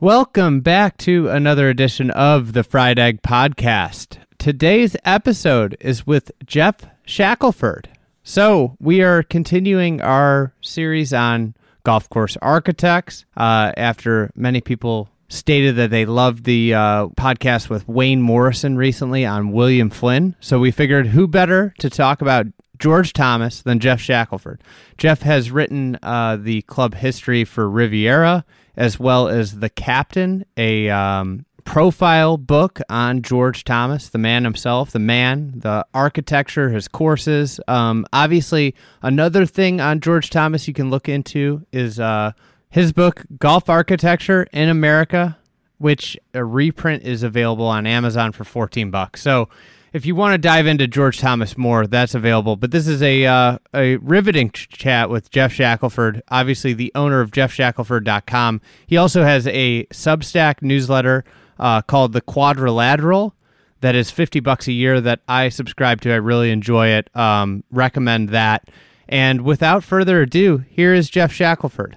Welcome back to another edition of the Fried Egg Podcast. Today's episode is with Geoff Shackelford. So, we are continuing our series on golf course architects uh, after many people stated that they loved the uh, podcast with Wayne Morrison recently on William Flynn. So, we figured who better to talk about George Thomas than Geoff Shackelford. Geoff has written uh, the club history for Riviera as well as The Captain, a um, profile book on George Thomas, the man himself, the man, the architecture, his courses. Um, obviously, another thing on George Thomas you can look into is uh, his book, Golf Architecture in America, which a reprint is available on Amazon for 14 bucks. So, if you want to dive into George Thomas more, that's available. But this is a uh, a riveting ch- chat with Geoff Shackelford, obviously the owner of GeoffShackelford.com. He also has a Substack newsletter uh, called The Quadrilateral that is 50 bucks a year that I subscribe to. I really enjoy it. Um, recommend that. And without further ado, here is Geoff Shackelford.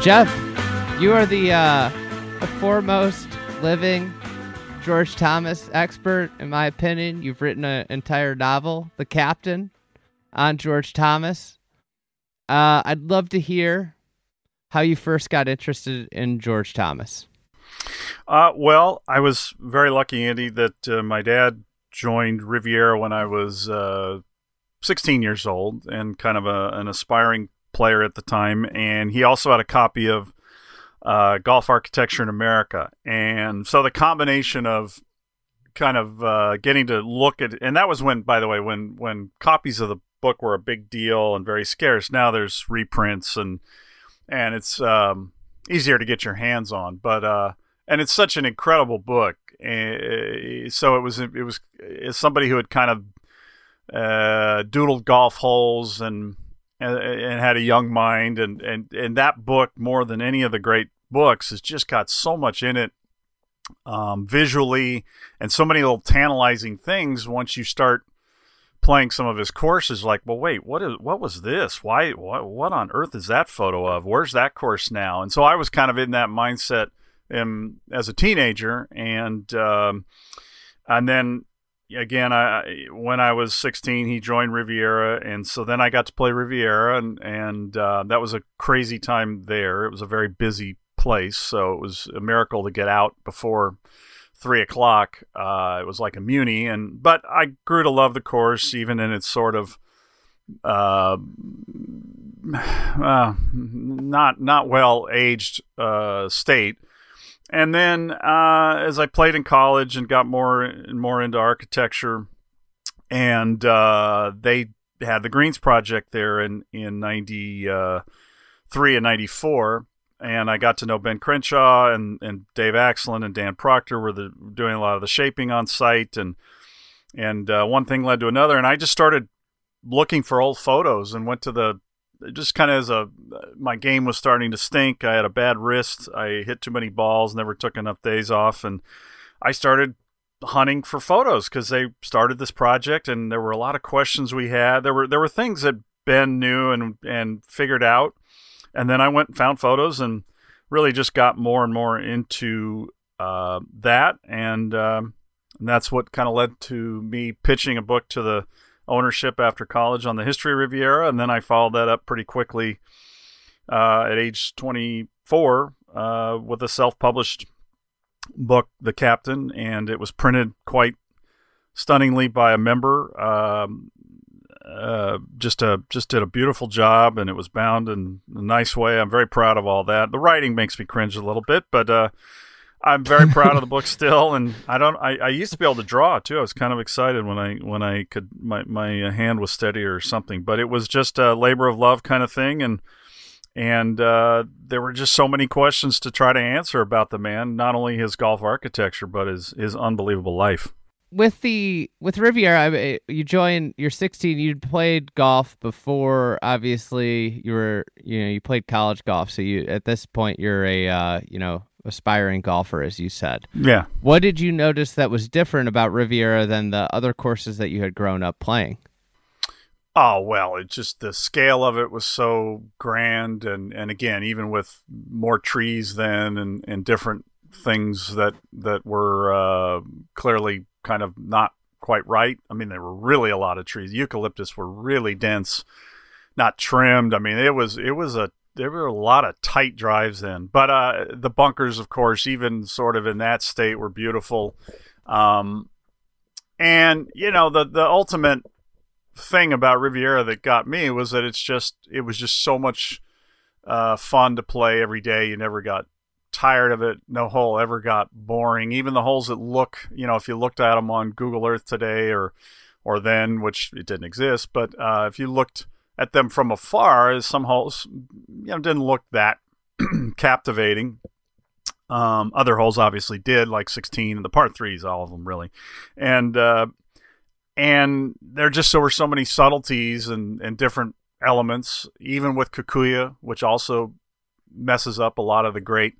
Geoff, you are the, uh, the foremost living George Thomas expert, in my opinion. You've written an entire novel, The Captain, on George Thomas. Uh, I'd love to hear how you first got interested in George Thomas. Uh, well, I was very lucky, Andy, that uh, my dad joined Riviera when I was uh, 16 years old and kind of a, an aspiring player at the time, and he also had a copy of uh, Golf Architecture in America. And so the combination of kind of uh, getting to look at, and that was when, by the way, when when copies of the book were a big deal and very scarce. Now there's reprints and and it's um, easier to get your hands on. But uh, and it's such an incredible book. And so it was it was as somebody who had kind of uh, doodled golf holes and and, and, had a young mind and, and and that book more than any of the great books has just got so much in it um, visually and so many little tantalizing things once you start playing some of his courses like well wait what is what was this? Why what, what on earth is that photo of? Where's that course now? And so i was kind of in that mindset um, as a teenager and um, and then again, I when I was 16, he joined Riviera, and so then I got to play Riviera, and and uh, that was a crazy time there. It was a very busy place, so it was a miracle to get out before three o'clock. Uh, it was like a muni, and but I grew to love the course, even in its sort of uh, uh not not well aged uh, state and then uh, as I played in college and got more and more into architecture, and uh, they had the Greens Project there in in '93 uh, and '94, and I got to know Ben Crenshaw and and Dave Axland and Dan Proctor were the, doing a lot of the shaping on site, and and uh, one thing led to another, and I just started looking for old photos and went to the just kind of as a my game was starting to stink. I had a bad wrist. I hit too many balls. Never took enough days off, and I started hunting for photos because they started this project, and there were a lot of questions we had. There were there were things that Ben knew and and figured out, and then I went and found photos and really just got more and more into uh, that, and, um, and that's what kind of led to me pitching a book to the ownership after college on the history of Riviera, and then I followed that up pretty quickly uh, at age 24 uh, with a self-published book, The Captain, and it was printed quite stunningly by a member. Um, uh, just a just did a beautiful job, and it was bound in a nice way. I'm very proud of all that. The writing makes me cringe a little bit, but uh, I'm very proud of the book still, and I don't. I, I used to be able to draw too. I was kind of excited when I when I could my my hand was steady or something. But it was just a labor of love kind of thing, and and uh, there were just so many questions to try to answer about the man, not only his golf architecture, but his his unbelievable life with the with Riviera, you joined. You're 16. You'd played golf before. Obviously, you were you know you played college golf. So you at this point you're a uh, you know aspiring golfer, as you said. Yeah. What did you notice that was different about Riviera than the other courses that you had grown up playing? Oh well, it just the scale of it was so grand, and and again, even with more trees then and and different things that that were uh, clearly kind of not quite right. I mean, there were really a lot of trees. Eucalyptus were really dense, not trimmed. I mean, it was it was a there were a lot of tight drives in, but uh, the bunkers, of course, even sort of in that state, were beautiful. Um, and you know, the the ultimate thing about Riviera that got me was that it's just it was just so much uh, fun to play every day. You never got tired of it. No hole ever got boring. Even the holes that look, you know, if you looked at them on Google Earth today or or then, which it didn't exist, but uh, if you looked at them from afar, is some holes, you know, didn't look that captivating. Um, other holes obviously did, like 16 and the par threes, all of them really, and uh, and there just so were so many subtleties and and different elements, even with Kikuyu, which also messes up a lot of the great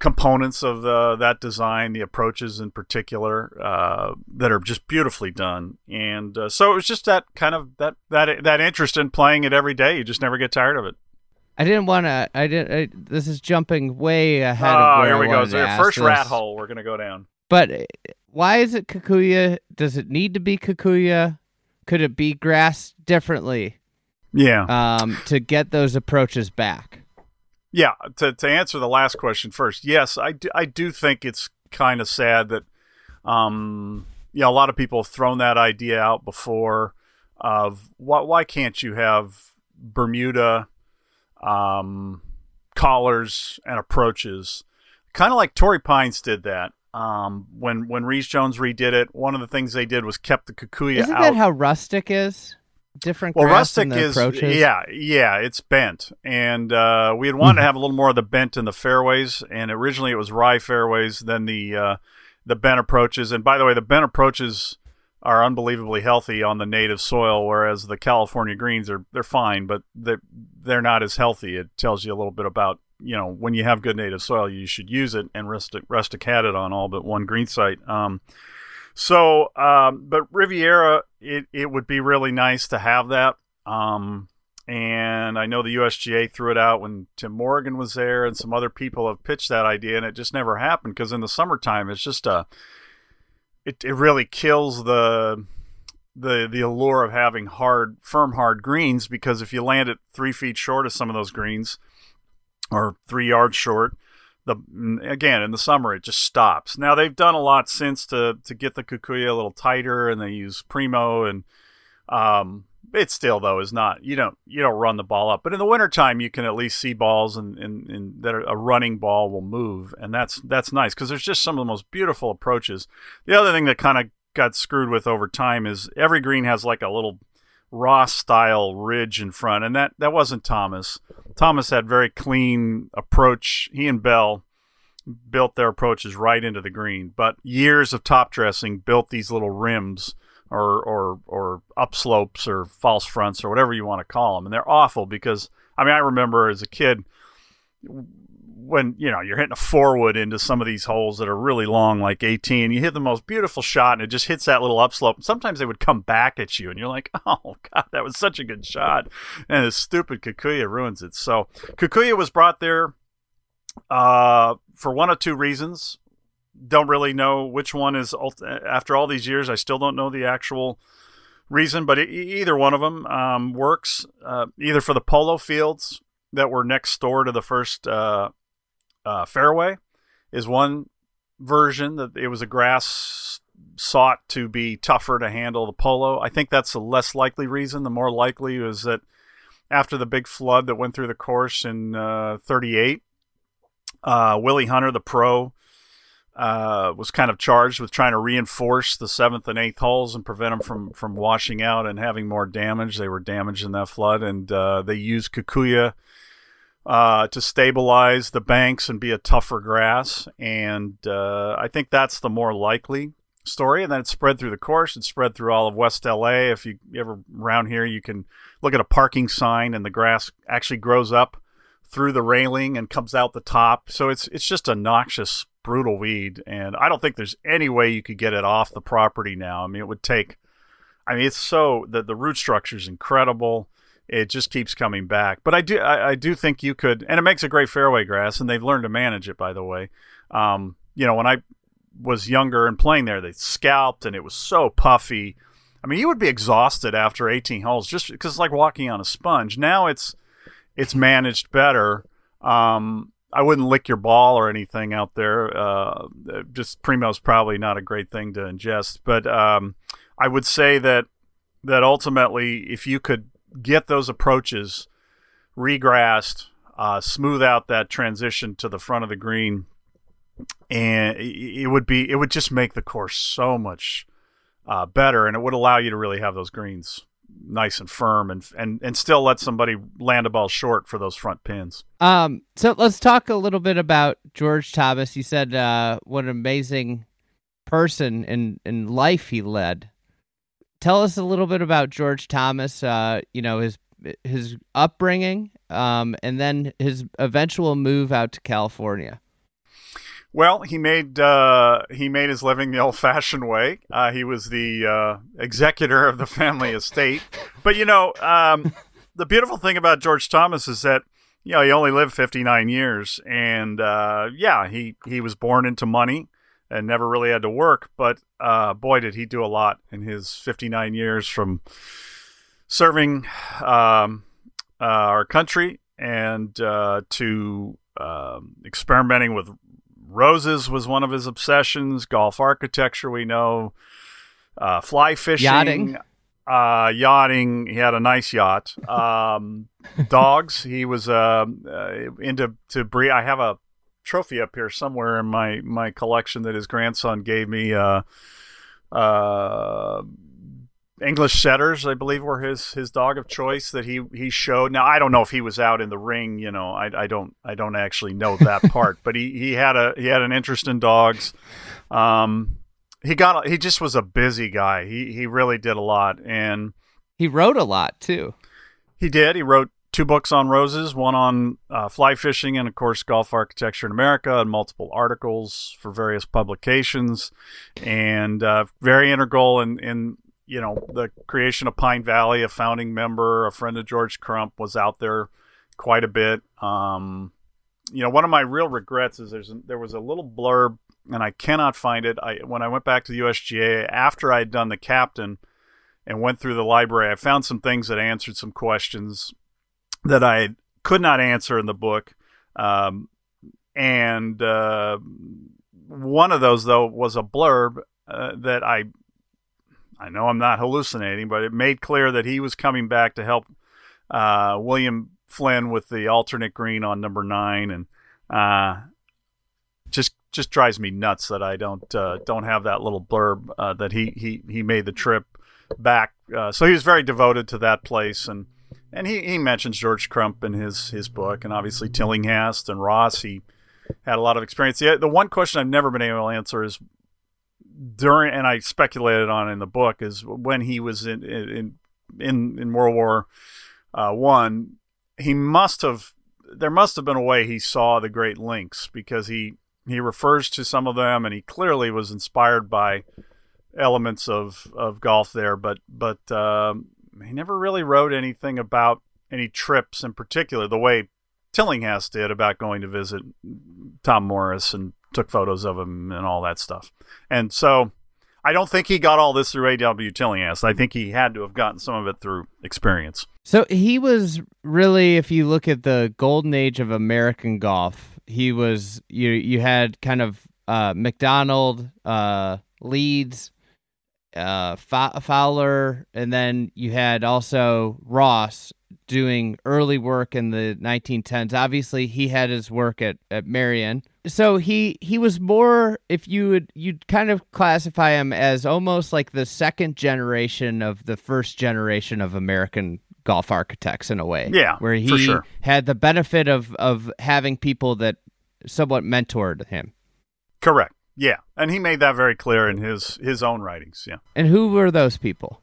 components of the that design, the approaches in particular, uh, that are just beautifully done. And uh, so it was just that kind of that that that interest in playing it every day. You just never get tired of it. I didn't want to. I didn't. I, this is jumping way ahead. Oh, of where here we go. So first this. rat hole we're gonna go down. But uh, why is it Kikuyu? Does it need to be Kikuyu? Could it be grass differently? Yeah. Um, to get those approaches back. Yeah, to to answer the last question first, yes, I do, I do think it's kind of sad that, um, you know, a lot of people have thrown that idea out before of why why can't you have Bermuda, um, collars and approaches, kind of like Torrey Pines did that. Um, when when Rees Jones redid it, one of the things they did was kept the Kikuyu Isn't out. that how rustic is? Different well rustic is approaches? yeah yeah it's bent. And uh, we had wanted to hmm. have a little more of the bent in the fairways. And originally it was rye fairways then the uh, the bent approaches. And by the way the bent approaches are unbelievably healthy on the native soil whereas the california greens are they're fine but they're, they're not as healthy. It tells you a little bit about you know when you have good native soil you should use it. And rustic rustic had it on all but one green site. Um, so, um, but Riviera, it, it would be really nice to have that. Um, and I know the USGA threw it out when Tim Morgan was there, and some other people have pitched that idea, and it just never happened because in the summertime, it's just a, it, it really kills the, the the allure of having hard, firm, hard greens because if you land it three feet short of some of those greens, or three yards short, the again in the summer it just stops. Now they've done a lot since to to get the Kikuyu a little tighter, and they use Primo and um, it still though is not you don't you don't run the ball up but in the wintertime you can at least see balls and, and, and that a running ball will move and that's that's nice because there's just some of the most beautiful approaches the other thing that kind of got screwed with over time is every green has like a little Ross style ridge in front, and that that wasn't Thomas. Thomas had very clean approach. He and Bell built their approaches right into the green, but years of top dressing built these little rims or or or upslopes or false fronts or whatever you want to call them, and they're awful because I mean I remember as a kid when you know you're hitting a four wood into some of these holes that are really long, like 18, you hit the most beautiful shot, and it just hits that little upslope. Sometimes they would come back at you, and you're like, "Oh God, that was such a good shot," and this stupid Kikuyu ruins it. So Kikuyu was brought there uh, for one of two reasons. Don't really know which one is. After all these years, I still don't know the actual reason, but either one of them um, works. Uh, either for the polo fields that were next door to the first uh, uh, fairway is one version that it was a grass sought to be tougher to handle the polo. I think that's a less likely reason. The more likely is that after the big flood that went through the course in uh, 38, Uh, Willie Hunter, the pro, uh, was kind of charged with trying to reinforce the seventh and eighth holes and prevent them from from washing out and having more damage. They were damaged in that flood, and uh, they used Kikuyu uh, to stabilize the banks and be a tougher grass. And uh, I think that's the more likely story. And then it spread through the course. It spread through all of West LA. If you ever around here, you can look at a parking sign, and the grass actually grows up through the railing and comes out the top. So it's it's just a noxious, brutal weed, and I don't think there's any way you could get it off the property now. I mean, it would take. I mean, it's so the the root structure is incredible. It just keeps coming back. But I do I, I do think you could, and it makes a great fairway grass, and they've learned to manage it. By the way, um, you know when I was younger and playing there, they scalped, and it was so puffy. I mean, you would be exhausted after 18 holes just because it's like walking on a sponge. Now it's it's managed better. Um, I wouldn't lick your ball or anything out there. Uh, just Primo's probably not a great thing to ingest, but um, I would say that that ultimately, if you could get those approaches regrassed, uh, smooth out that transition to the front of the green, and it would be it would just make the course so much uh, better, and it would allow you to really have those greens nice and firm and and and still let somebody land a ball short for those front pins. Um so let's talk a little bit about George Thomas. You said uh what an amazing person in in life he led. Tell us a little bit about George Thomas, uh you know, his his upbringing um and then his eventual move out to California. Well, he made uh, he made his living the old-fashioned way. Uh, he was the uh, executor of the family estate. But you know, um, the beautiful thing about George Thomas is that you know he only lived 59 years, and uh, yeah, he he was born into money and never really had to work. But uh, boy, did he do a lot in his 59 years from serving um, uh, our country and to um, experimenting with Roses was one of his obsessions. Golf architecture, we know. Uh, fly fishing, yachting. Uh, yachting. He had a nice yacht. Um, dogs. He was uh, uh, into to breed. I have a trophy up here somewhere in my my collection that his grandson gave me. Uh, uh, English setters, I believe, were his his dog of choice that he he showed. Now I don't know if he was out in the ring. You know, I, I don't I don't actually know that part. but he, he had a he had an interest in dogs. Um, he got he just was a busy guy. He he really did a lot, and he wrote a lot too. He did. He wrote two books on roses, one on uh, fly fishing, and of course golf architecture in America, and multiple articles for various publications, and uh, very integral in in you know, the creation of Pine Valley, a founding member, a friend of George Crump, was out there quite a bit. Um, you know, one of my real regrets is there's there was a little blurb, and I cannot find it. I when I went back to the USGA after I'd done the captain and went through the library, I found some things that answered some questions that I could not answer in the book. Um, and uh, one of those, though, was a blurb uh, that I I know I'm not hallucinating, but it made clear that he was coming back to help uh, William Flynn with the alternate green on number nine, and uh, just just drives me nuts that I don't uh, don't have that little blurb uh, that he he he made the trip back. Uh, so he was very devoted to that place, and and he, he mentions George Crump in his his book, and obviously Tillinghast and Ross. He had a lot of experience. The, the one question I've never been able to answer is during and I speculated on in the book is when he was in in in, in World War uh, One, he must have there must have been a way he saw the Great Links because he he refers to some of them and he clearly was inspired by elements of of golf there, but but um, he never really wrote anything about any trips in particular the way Tillinghast did about going to visit Tom Morris and took photos of him and all that stuff. And so I don't think he got all this through A.W. Tillinghast. I think he had to have gotten some of it through experience. So he was really, if you look at the golden age of American golf, he was you. You had kind of uh, Macdonald, uh, Leeds, uh, Fowler, and then you had also Ross doing early work in the 1910s. Obviously, he had his work at, at Merion. So he he was more if you would you'd kind of classify him as almost like the second generation of the first generation of American golf architects in a way. Yeah, Where he sure. had the benefit of of having people that somewhat mentored him. Correct. Yeah, and he made that very clear in his his own writings. Yeah. And who were those people?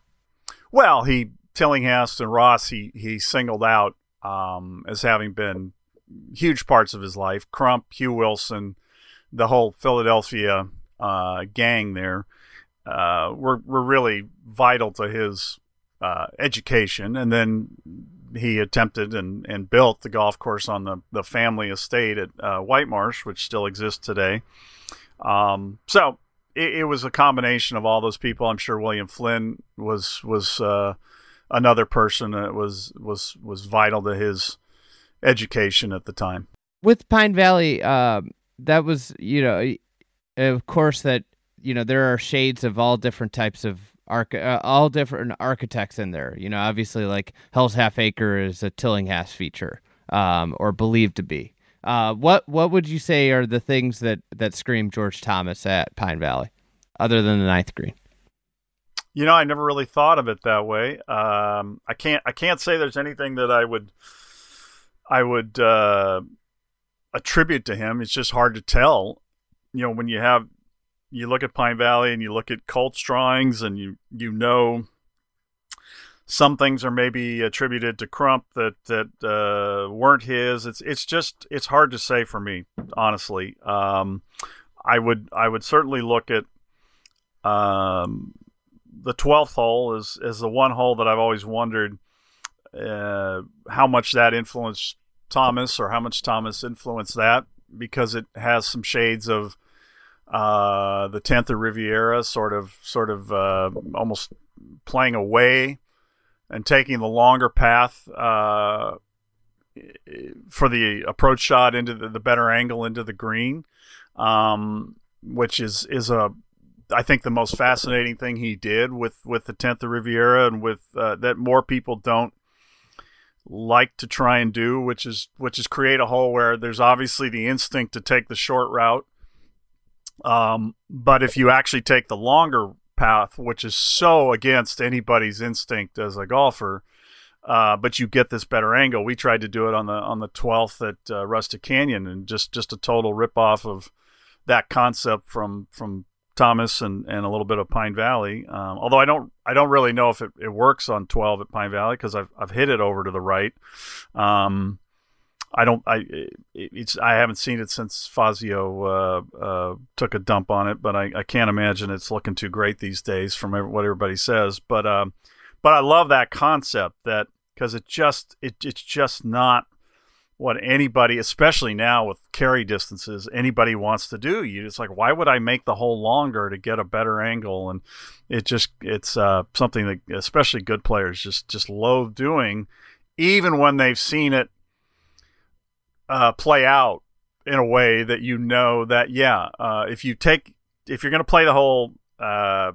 Well, he Tillinghast and Ross he he singled out um, as having been huge parts of his life. Crump, Hugh Wilson, the whole Philadelphia uh, gang there uh, were were really vital to his uh, education, and then he attempted and, and built the golf course on the, the family estate at uh, White Marsh, which still exists today. Um, so it, it, was a combination of all those people. I'm sure William Flynn was was uh, another person that was was was vital to his education at the time. With Pine Valley, uh, that was you know, of course that you know there are shades of all different types of arch- uh, all different architects in there. You know, obviously like Hell's Half Acre is a Tillinghast feature, um, or believed to be. Uh, what what would you say are the things that that scream George Thomas at Pine Valley, other than the ninth green? You know, I never really thought of it that way. Um, I can't I can't say there's anything that I would I would uh, attribute to him. It's just hard to tell. You know, when you have you look at Pine Valley and you look at Colt's drawings and you you know some things are maybe attributed to Crump that that uh, weren't his. It's it's just it's hard to say for me, honestly. Um, I would I would certainly look at um, the twelfth hole as as the one hole that I've always wondered uh, how much that influenced Thomas or how much Thomas influenced that because it has some shades of uh, the tenth of Riviera, sort of sort of uh, almost playing away and taking the longer path uh, for the approach shot into the, the better angle into the green, um, which is is a I think the most fascinating thing he did with with the tenth of Riviera and with uh, that more people don't like to try and do, which is which is create a hole where there's obviously the instinct to take the short route. Um, but if you actually take the longer path, which is so against anybody's instinct as a golfer. Uh, but you get this better angle. We tried to do it on the on the 12th at uh, Rustic Canyon, and just just a total ripoff of that concept from from Thomas and, and a little bit of Pine Valley. Um, although I don't I don't really know if it, it works on 12 at Pine Valley because I've I've hit it over to the right. Um, I don't. I it's. I haven't seen it since Fazio uh, uh, took a dump on it, but I, I can't imagine it's looking too great these days from what everybody says. But um, but I love that concept that because it just it it's just not what anybody, especially now with carry distances, anybody wants to do. You just like, why would I make the hole longer to get a better angle? And it just it's uh, something that especially good players just just loathe doing, even when they've seen it uh, play out in a way that you know that yeah, uh, if you take if you're going to play the whole uh,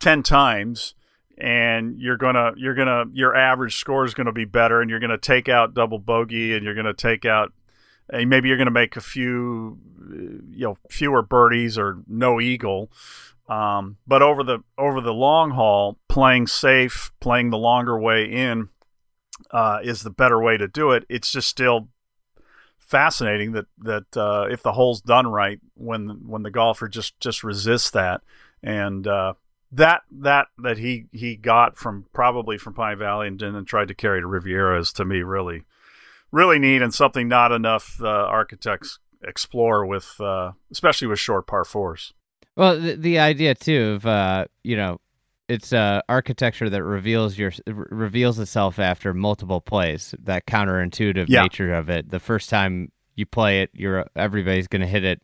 ten times and you're gonna you're gonna your average score is to be better and you're to take out double bogey and you're to take out and maybe you're to make a few you know fewer birdies or no eagle um, but over the over the long haul playing safe playing the longer way in uh, is the better way to do it. It's just still fascinating that that uh, if the hole's done right, when when the golfer just just resists that, and uh, that that that he he got from probably from Pine Valley and then tried to carry to Riviera is to me really really neat and something not enough uh, architects explore with uh, especially with short par fours. Well, the, the idea too of uh, you know it's uh, architecture that reveals your reveals itself after multiple plays. That counterintuitive yeah. nature of it. The first time you play it, you're everybody's going to hit it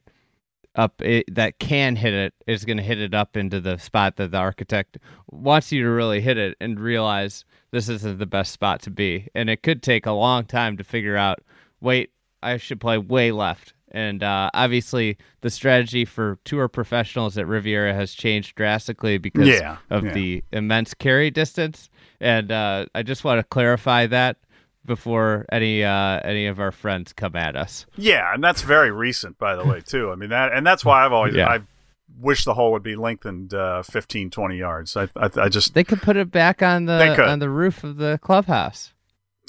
up. It, that can hit it is going to hit it up into the spot that the architect wants you to really hit it and realize this isn't the best spot to be. And it could take a long time to figure out. Wait, I should play way left. And uh, obviously, the strategy for tour professionals at Riviera has changed drastically because Yeah, of yeah. the immense carry distance. And uh, I just want to clarify that before any uh, any of our friends come at us. Yeah, and that's very recent, by the way, too. I mean that, and that's why I've always Yeah. I wish the hole would be lengthened uh, 15, 20 yards. I, I, I just They could put it back on the on the roof of the clubhouse.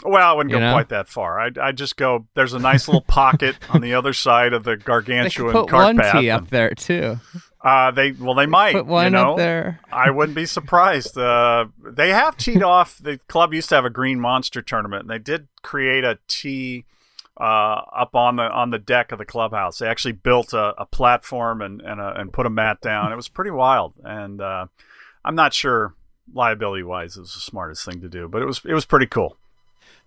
Well, I wouldn't You go know? quite that far. I I just go. There's a nice little pocket on the other side of the gargantuan They could put cart one path. up there too. Uh, they well, they might. Put one you know? up there. I wouldn't be surprised. Uh, they have teed off. The club used to have a green monster tournament, and they did create a tee uh, up on the on the deck of the clubhouse. They actually built a, a platform and and, a, and put a mat down. It was pretty wild, and uh, I'm not sure liability wise it was the smartest thing to do, but it was it was pretty cool.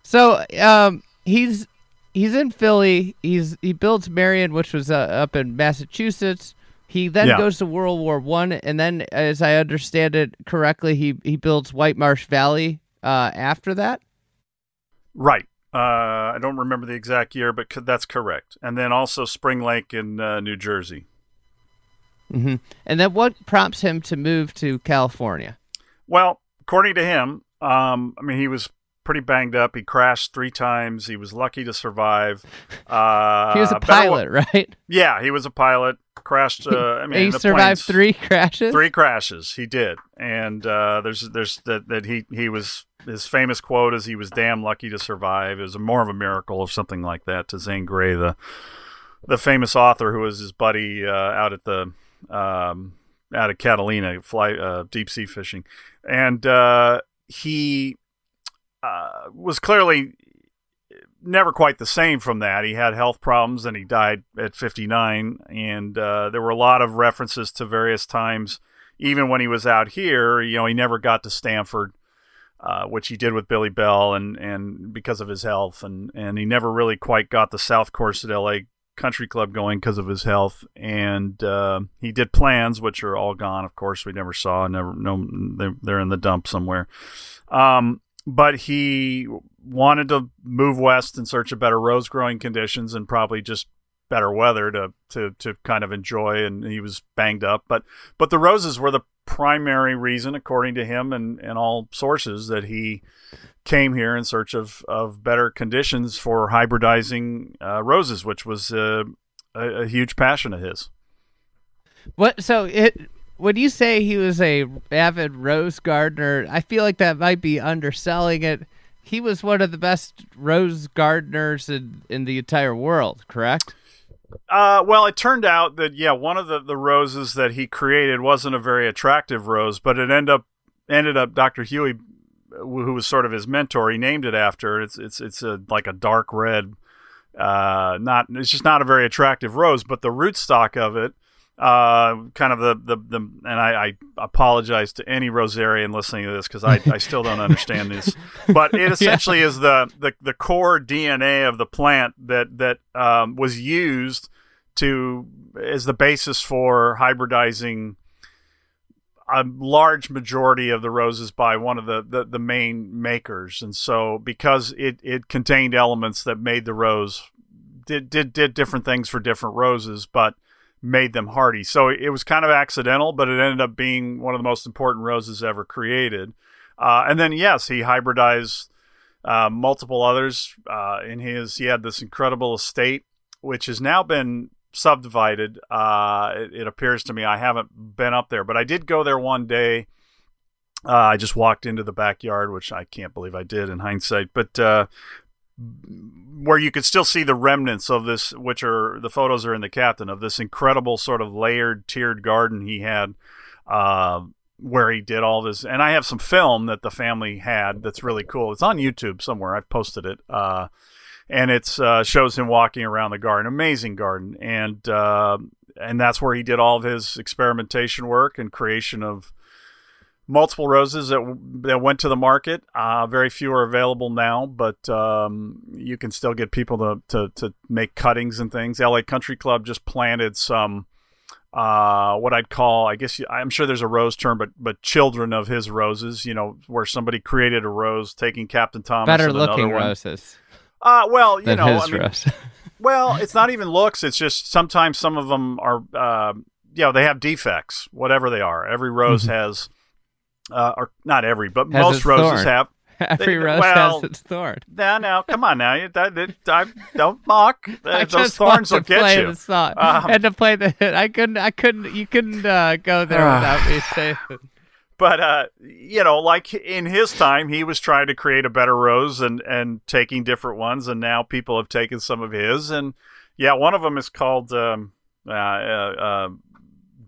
So um, he's he's in Philly. He's he builds Merion, which was uh, up in Massachusetts. He then Yeah. goes to World War One, and then, as I understand it correctly, he he builds White Marsh Valley uh, after that. Right. Uh, I don't remember the exact year, but co- that's correct. And then also Spring Lake in uh, New Jersey. hmm And then, what prompts him to move to California? Well, according to him, um, I mean, he was pretty banged up. He crashed three times. He was lucky to survive. Uh, he was a better pilot, right? yeah, he was a pilot. Crashed. Uh, I mean, he survived planes- three crashes. Three crashes. He did, and uh, there's there's that that he he was his famous quote is he was damn lucky to survive. It was more of a miracle or something like that to Zane Grey, the the famous author who was his buddy uh, out at the um, out of Catalina, fly uh, deep sea fishing, and uh, he uh, was clearly never quite the same from that. He had health problems and he died at 59. And uh, there were a lot of references to various times, even when he was out here. You know, he never got to Stanford, uh, which he did with Billy Bell, and and because of his health, and and he never really quite got the South Course at L.A. Country Club going because of his health. And uh, he did plans, which are all gone. Of course, we never saw. Never, no, they're, in the dump somewhere. Um, but he wanted to move west in search of better rose growing conditions and probably just better weather to, to, to kind of enjoy and he was banged up but but the roses were the primary reason according to him and, and all sources that he came here in search of, of better conditions for hybridizing uh, roses which was uh, a, a huge passion of his What? So it when you say he was a avid rose gardener, I feel like that might be underselling it. He was one of the best rose gardeners in, in the entire world, correct? Uh, well, it turned out that yeah, one of the, the roses that he created wasn't a very attractive rose, but it ended up ended up Dr. Huey, who was sort of his mentor, he named it after. It's it's it's a like a dark red, uh, not it's just not a very attractive rose, but the rootstock of it, uh, kind of the the, the and I, I apologize to any rosarian listening to this because I, I still don't understand this, but it essentially is the, the the core DNA of the plant that that um, was used to as the basis for hybridizing a large majority of the roses by one of the, the, the main makers. And so because it, it contained elements that made the rose did, did did different things for different roses, but made them hardy. So it was kind of accidental, but it ended up being one of the most important roses ever created. Uh, and then yes, he hybridized uh, multiple others uh, in his. He had this incredible estate, which has now been subdivided. Uh, it, it appears to me I haven't been up there, but I did go there one day. Uh, I just walked into the backyard, which I can't believe I did in hindsight, but uh, where you could still see the remnants of this, which are the photos are in the captain of this incredible sort of layered, tiered garden he had. Uh, where he did all this, and I have some film that the family had that's really cool. It's on YouTube somewhere. I've posted it. Uh, and it uh, shows him walking around the garden, amazing garden, and uh, and that's where he did all of his experimentation work and creation of multiple roses that that went to the market. Uh, very few are available now, but um, you can still get people to, to to make cuttings and things. LA Country Club just planted some. Uh, what I'd call, I guess, I'm sure there's a rose term, but but children of his roses, you know, where somebody created a rose, taking Captain Thomas Better looking roses Uh, well, you know, I mean. Well, it's not even looks. It's just sometimes some of them are, uh, you know, they have defects, whatever they are. Every rose Mhm. has, uh, or not every, but Has most roses thorn. have. Every They- rose well, has its thorn. Now, now, come on, now, you, that, I, don't mock. Uh, I Those thorns will wanted to play get you. the song. Um, I had to play the hit. I couldn't. I couldn't. You couldn't uh, go there Ah. without me saying. but uh, you know, like in his time, he was trying to create a better rose and and taking different ones, and now people have taken some of his, and yeah, one of them is called um, uh, uh, uh,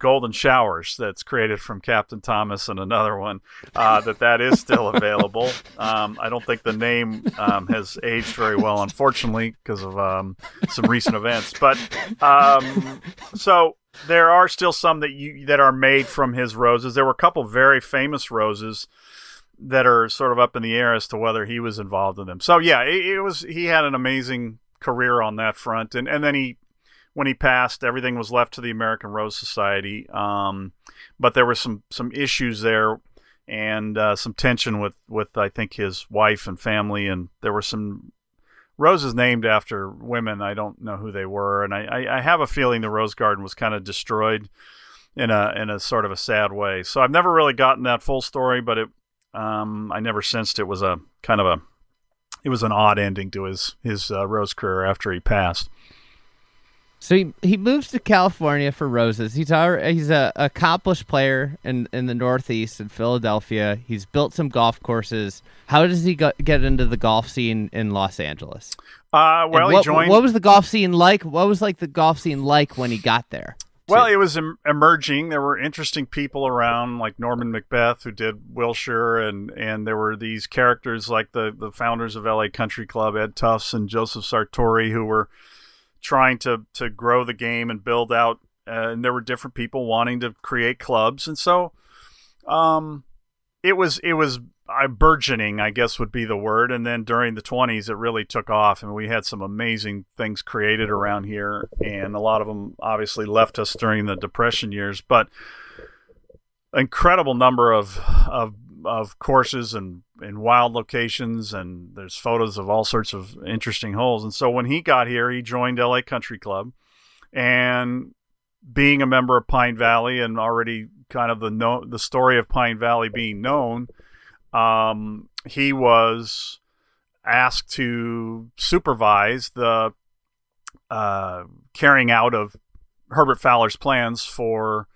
Golden Showers. That's created from Captain Thomas, and another one uh, that that is still available. Um, I don't think the name um, has aged very well, unfortunately, because of um, some recent events. But um, so there are still some that you that are made from his roses. There were a couple very famous roses that are sort of up in the air as to whether he was involved in them. So yeah, it, it was he had an amazing career on that front, and and then he when he passed, everything was left to the American Rose Society. Um, but there were some some issues there and uh, some tension with with I think his wife and family, and there were some roses named after women. I don't know who they were, and I, I, I have a feeling the rose garden was kind of destroyed in a in a sort of a sad way. So I've never really gotten that full story, but it um, I never sensed it was a kind of a it was an odd ending to his his uh, rose career after he passed. So he, he moves to California for roses. He's a, he's a accomplished player in in the Northeast in Philadelphia. He's built some golf courses. How does he go, get into the golf scene in Los Angeles? Uh, well, what, he joined. What was the golf scene like? What was like the golf scene like when he got there? Well, it was em- emerging. There were interesting people around, like Norman Macbeth, who did Wilshire, and and there were these characters like the the founders of LA Country Club, Ed Tufts and Joseph Sartori, who were trying to to grow the game and build out. Uh, and there were different people wanting to create clubs, and so, um, it was it was uh, burgeoning, I guess would be the word. And then during the 20s, it really took off, and we had some amazing things created around here. And a lot of them obviously left us during the Depression years, but incredible number of of of courses and in wild locations, and there's photos of all sorts of interesting holes. And so when he got here, he joined LA Country Club, and being a member of Pine Valley and already kind of the no, the story of Pine Valley being known, um, he was asked to supervise the uh, carrying out of Herbert Fowler's plans for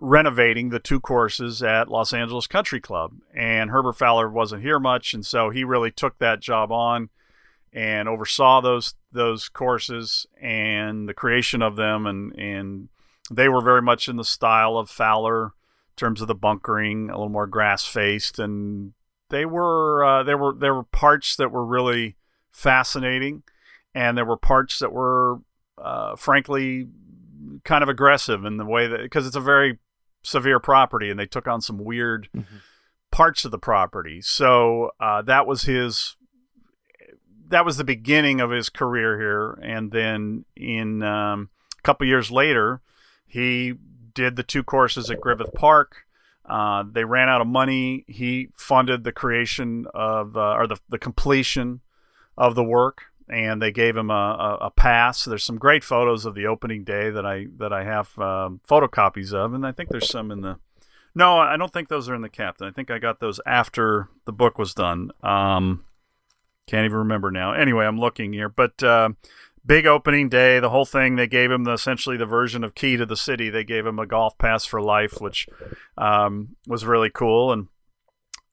renovating the two courses at Los Angeles Country Club. And Herbert Fowler wasn't here much, and so he really took that job on and oversaw those those courses and the creation of them and and they were very much in the style of Fowler in terms of the bunkering, a little more grass faced and they were uh, there were there were parts that were really fascinating and there were parts that were uh, frankly kind of aggressive in the way that because it's a very severe property and they took on some weird Mhm. parts of the property. So uh, that was his that was the beginning of his career here. And then in um, a couple years later he did the two courses at griffith park. Uh, they ran out of money. He funded the creation of uh, or the, the completion of the work and they gave him a, a, a pass. There's some great photos of the opening day that I that I have um, photocopies of, and I think there's some in the. No, I don't think those are in the captain. I think I got those after the book was done. Um, can't even remember now. Anyway, I'm looking here, but uh, big opening day, the whole thing. They gave him the, essentially the version of Key to the City. They gave him a golf pass for life, which um, was really cool, and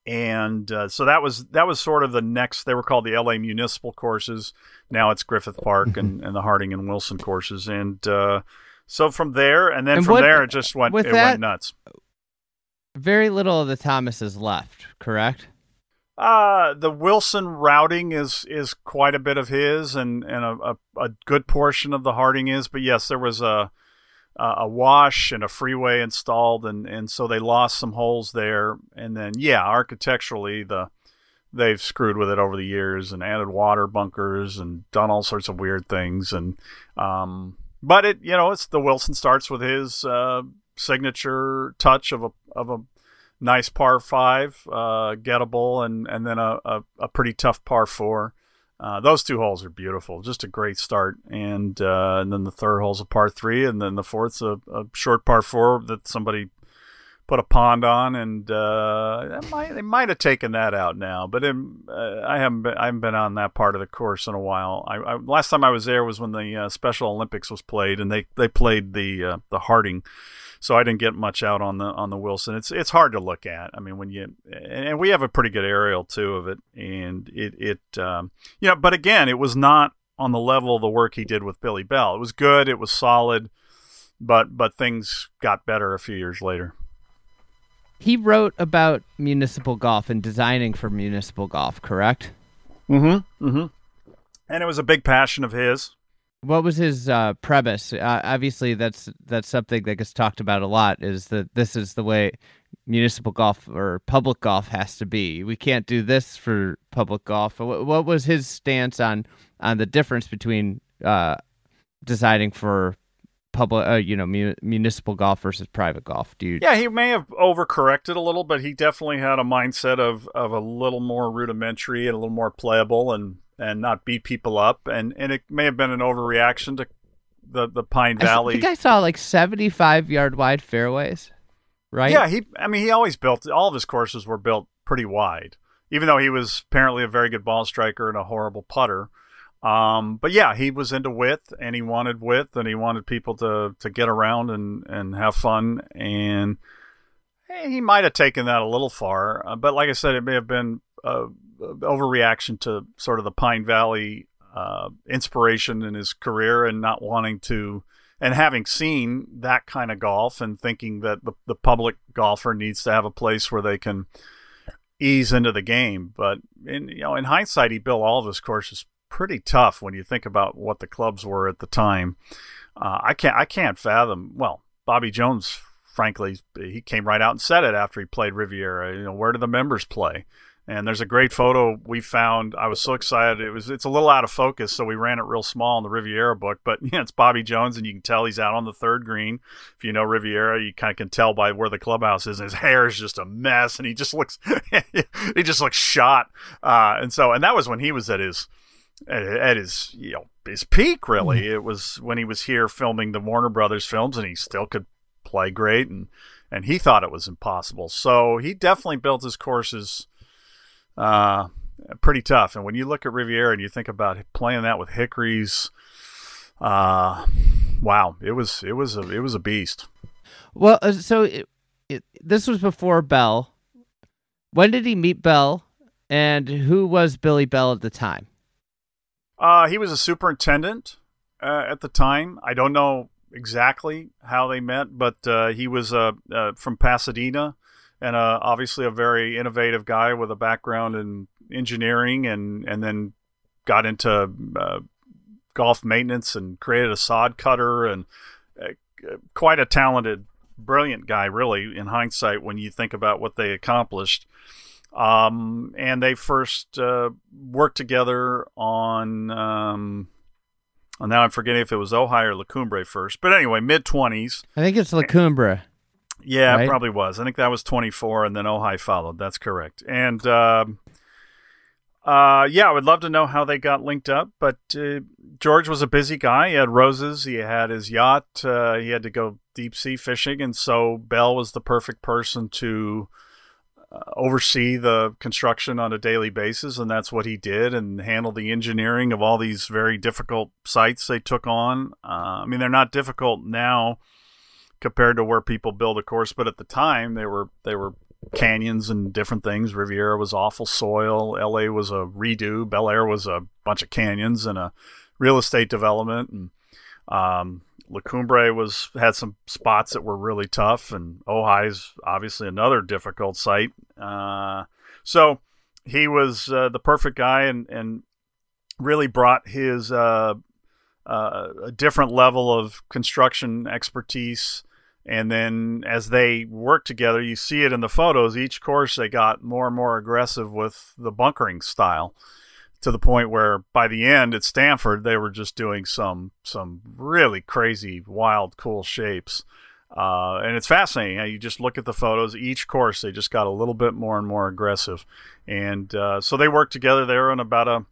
and uh, so that was that was sort of the next. They were called the LA Municipal courses. Now it's Griffith Park and, and the Harding and Wilson courses, and uh, so from there, and then And from what- there, it just went it that- went nuts. Very little of the Thomases left, correct? Uh, the Wilson routing is is quite a bit of his, and and a, a, a good portion of the Harding is. But yes, there was a a a wash and a freeway installed, and and so they lost some holes there. And then yeah, architecturally the they've screwed with it over the years and added water bunkers and done all sorts of weird things. And um, but it you know it's the Wilson starts with his uh, signature touch of a of a nice par five, uh, gettable, and and then a, a, a pretty tough par four Uh, those two holes are beautiful, just a great start, and uh, and then the third hole's a par three, and then the fourth's a, a short par four that somebody put a pond on, and uh, they might, they might have taken that out now. But it, uh, I haven't been, I haven't been on that part of the course in a while. I, I last time I was there was when the uh, Special Olympics was played, and they, they played the uh, the Harding, so I didn't get much out on the on the Wilson. It's it's hard to look at. I mean, when you and we have a pretty good aerial too of it, and it it um, you know, but again, it was not on the level of the work he did with Billy Bell. It was good, it was solid, but but things got better a few years later he wrote about municipal golf and designing for municipal golf, correct? Mm-hmm. Mm-hmm. And it was a big passion of his. What was his uh, premise? Uh, obviously, that's that's something that gets talked about a lot. Is that this is the way municipal golf or public golf has to be? We can't do this for public golf. What, what was his stance on on the difference between uh, designing for public, uh, you know, mu- municipal golf versus private golf? Do you? Yeah, he may have overcorrected a little, but he definitely had a mindset of of a little more rudimentary and a little more playable, and and not beat people up, and and it may have been an overreaction to the the Pine Valley. I think I saw like seventy five yard wide fairways, right? Yeah, he. I mean, he always built all of his courses were built pretty wide, even though he was apparently a very good ball striker and a horrible putter. Um, but yeah, he was into width and he wanted width and he wanted people to, to get around and, and have fun. And he might have taken that a little far. Uh, but like I said, it may have been a overreaction to sort of the Pine Valley uh, inspiration in his career and not wanting to, and having seen that kind of golf and thinking that the, the public golfer needs to have a place where they can ease into the game. But in you know, in hindsight, he built all of his courses pretty tough when you think about what the clubs were at the time. Uh, I can't I can't fathom. Well, Bobby Jones, frankly, he came right out and said it after he played Riviera. You know, where do the members play? And there's a great photo we found. I was so excited. It was it's a little out of focus, so we ran it real small in the Riviera book. But yeah, it's Bobby Jones, and you can tell he's out on the third green. If you know Riviera, you kind of can tell by where the clubhouse is. And his hair is just a mess, and he just looks he just looks shot. Uh, and so, and that was when he was at his at, his you know his peak. Really, mm-hmm. it was when he was here filming the Warner Brothers films, and he still could play great, and and he thought it was impossible. So he definitely built his courses uh, pretty tough. And when you look at Riviera and you think about playing that with Hickory's, uh, wow, it was it was a it was a beast. Well, uh, so it, it, this was before Bell. When did he meet Bell, and who was Billy Bell at the time? Uh, he was a superintendent uh, at the time. I don't know exactly how they met, but uh, he was uh, uh, from Pasadena and uh, obviously a very innovative guy with a background in engineering and, and then got into golf maintenance and created a sod cutter and quite a talented, brilliant guy, really, in hindsight, when you think about what they accomplished. Um, and they first uh, worked together on. Um, well, now I'm forgetting if it was Ojai or La Cumbre first, but anyway, mid twenties. I think it's La Cumbre. Yeah, right? it probably was. I think that was 24, and then Ojai followed. That's correct. And uh, uh, yeah, I would love to know how they got linked up. But uh, George was a busy guy. He had roses. He had his yacht. Uh, he had to go deep sea fishing, and so Bell was the perfect person to uh, oversee the construction on a daily basis, and that's what he did, and handle the engineering of all these very difficult sites they took on. Uh, I mean, they're not difficult now compared to where people build a course, but at the time they were they were canyons and different things. Riviera was awful soil. L.A. was a redo. Bel Air was a bunch of canyons and a real estate development, and um, La Cumbre was had some spots that were really tough, and Ojai's obviously another difficult site. Uh, so he was uh, the perfect guy, and and really brought his uh, uh a different level of construction expertise. And then as they worked together, you see it in the photos. Each course they got more and more aggressive with the bunkering style to the point where by the end at Stanford they were just doing some some really crazy, wild, cool shapes. Uh, and it's fascinating. You just look at the photos. Each course they just got a little bit more and more aggressive, and uh, so they worked together. They were on about a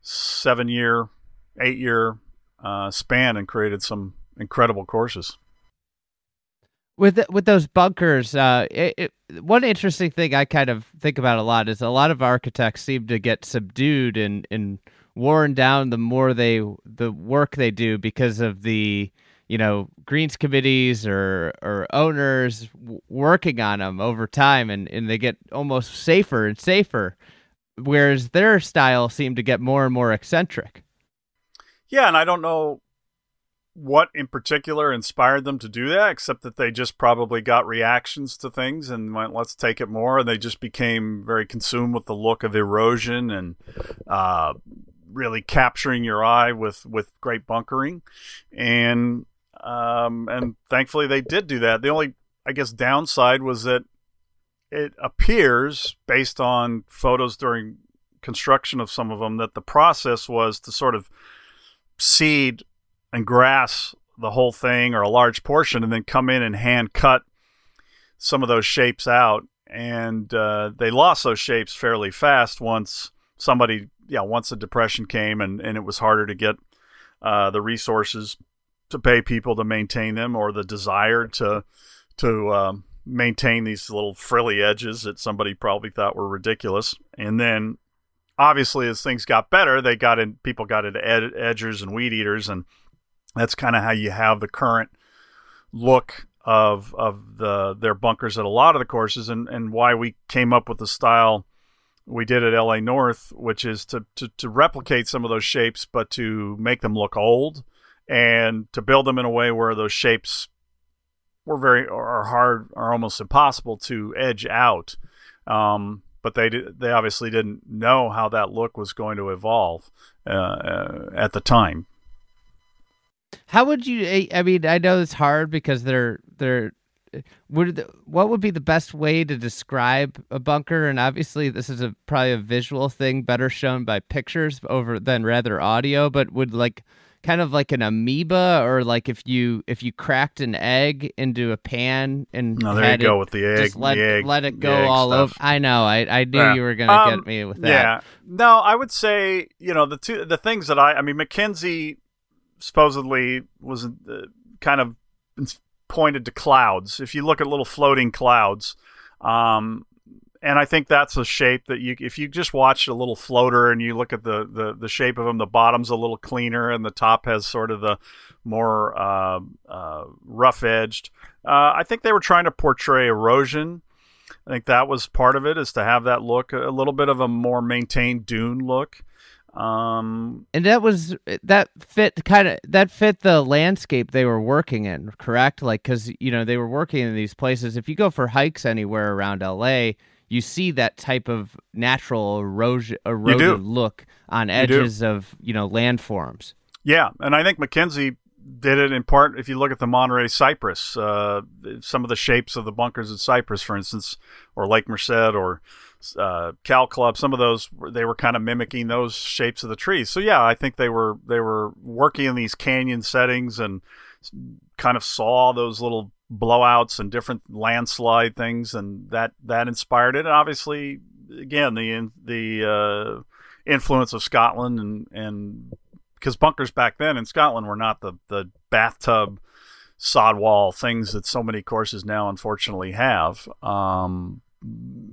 seven year, eight year uh, span and created some incredible courses. With with those bunkers, uh, it, it, one interesting thing I kind of think about a lot is a lot of architects seem to get subdued and, and worn down the more they the work they do because of the you know greens committees or or owners working on them over time and and they get almost safer and safer whereas their style seemed to get more and more eccentric yeah and i don't know what in particular inspired them to do that except that they just probably got reactions to things and went let's take it more and they just became very consumed with the look of erosion and uh, really capturing your eye with with great bunkering and um, and thankfully they did do that. The only, I guess, downside was that it appears, based on photos during construction of some of them, that the process was to sort of seed and grass the whole thing or a large portion and then come in and hand cut some of those shapes out. And uh, they lost those shapes fairly fast once somebody, yeah, once the depression came and, and it was harder to get uh, the resources to pay people to maintain them or the desire to to um, maintain these little frilly edges that somebody probably thought were ridiculous. And then obviously as things got better, they got in people got into ed- edgers and weed eaters and that's kind of how you have the current look of of the their bunkers at a lot of the courses and and why we came up with the style we did at LA North, which is to, to, to replicate some of those shapes, but to make them look old and to build them in a way where those shapes were very are hard are almost impossible to edge out. Um, but they they obviously didn't know how that look was going to evolve uh, uh, at the time. How would you? I mean, I know it's hard because they're they're. Would what would be the best way to describe a bunker? And obviously, this is a probably a visual thing, better shown by pictures over than rather audio. But would like kind of like an amoeba or like if you if you cracked an egg into a pan and no, there you go with the egg, just let, egg, let it go all stuff. over. I know. I, I knew yeah. you were gonna um, get me with that. Yeah. No, I would say you know the two the things that I I mean MacKenzie supposedly was uh, kind of pointed to clouds. If you look at little floating clouds, um, and I think that's a shape that you, if you just watch a little floater and you look at the, the, the shape of them, the bottom's a little cleaner and the top has sort of the more uh, uh, rough edged. Uh, I think they were trying to portray erosion. I think that was part of it, is to have that look, a little bit of a more maintained dune look. Um, and that was that fit kind of that fit the landscape they were working in, correct? Like, because you know they were working in these places. If you go for hikes anywhere around LA, you see that type of natural erosion, eroded look on edges of you know landforms. Yeah, and I think MacKenzie did it in part. If you look at the Monterey Cypress, uh, some of the shapes of the bunkers at Cypress, for instance, or Lake Merced, or uh, Cal Club, some of those they were kind of mimicking those shapes of the trees. So yeah, I think they were they were working in these canyon settings and kind of saw those little blowouts and different landslide things, and that that inspired it. And obviously, again, the the uh, influence of Scotland and and because bunkers back then in Scotland were not the the bathtub sod wall things that so many courses now unfortunately have. Um,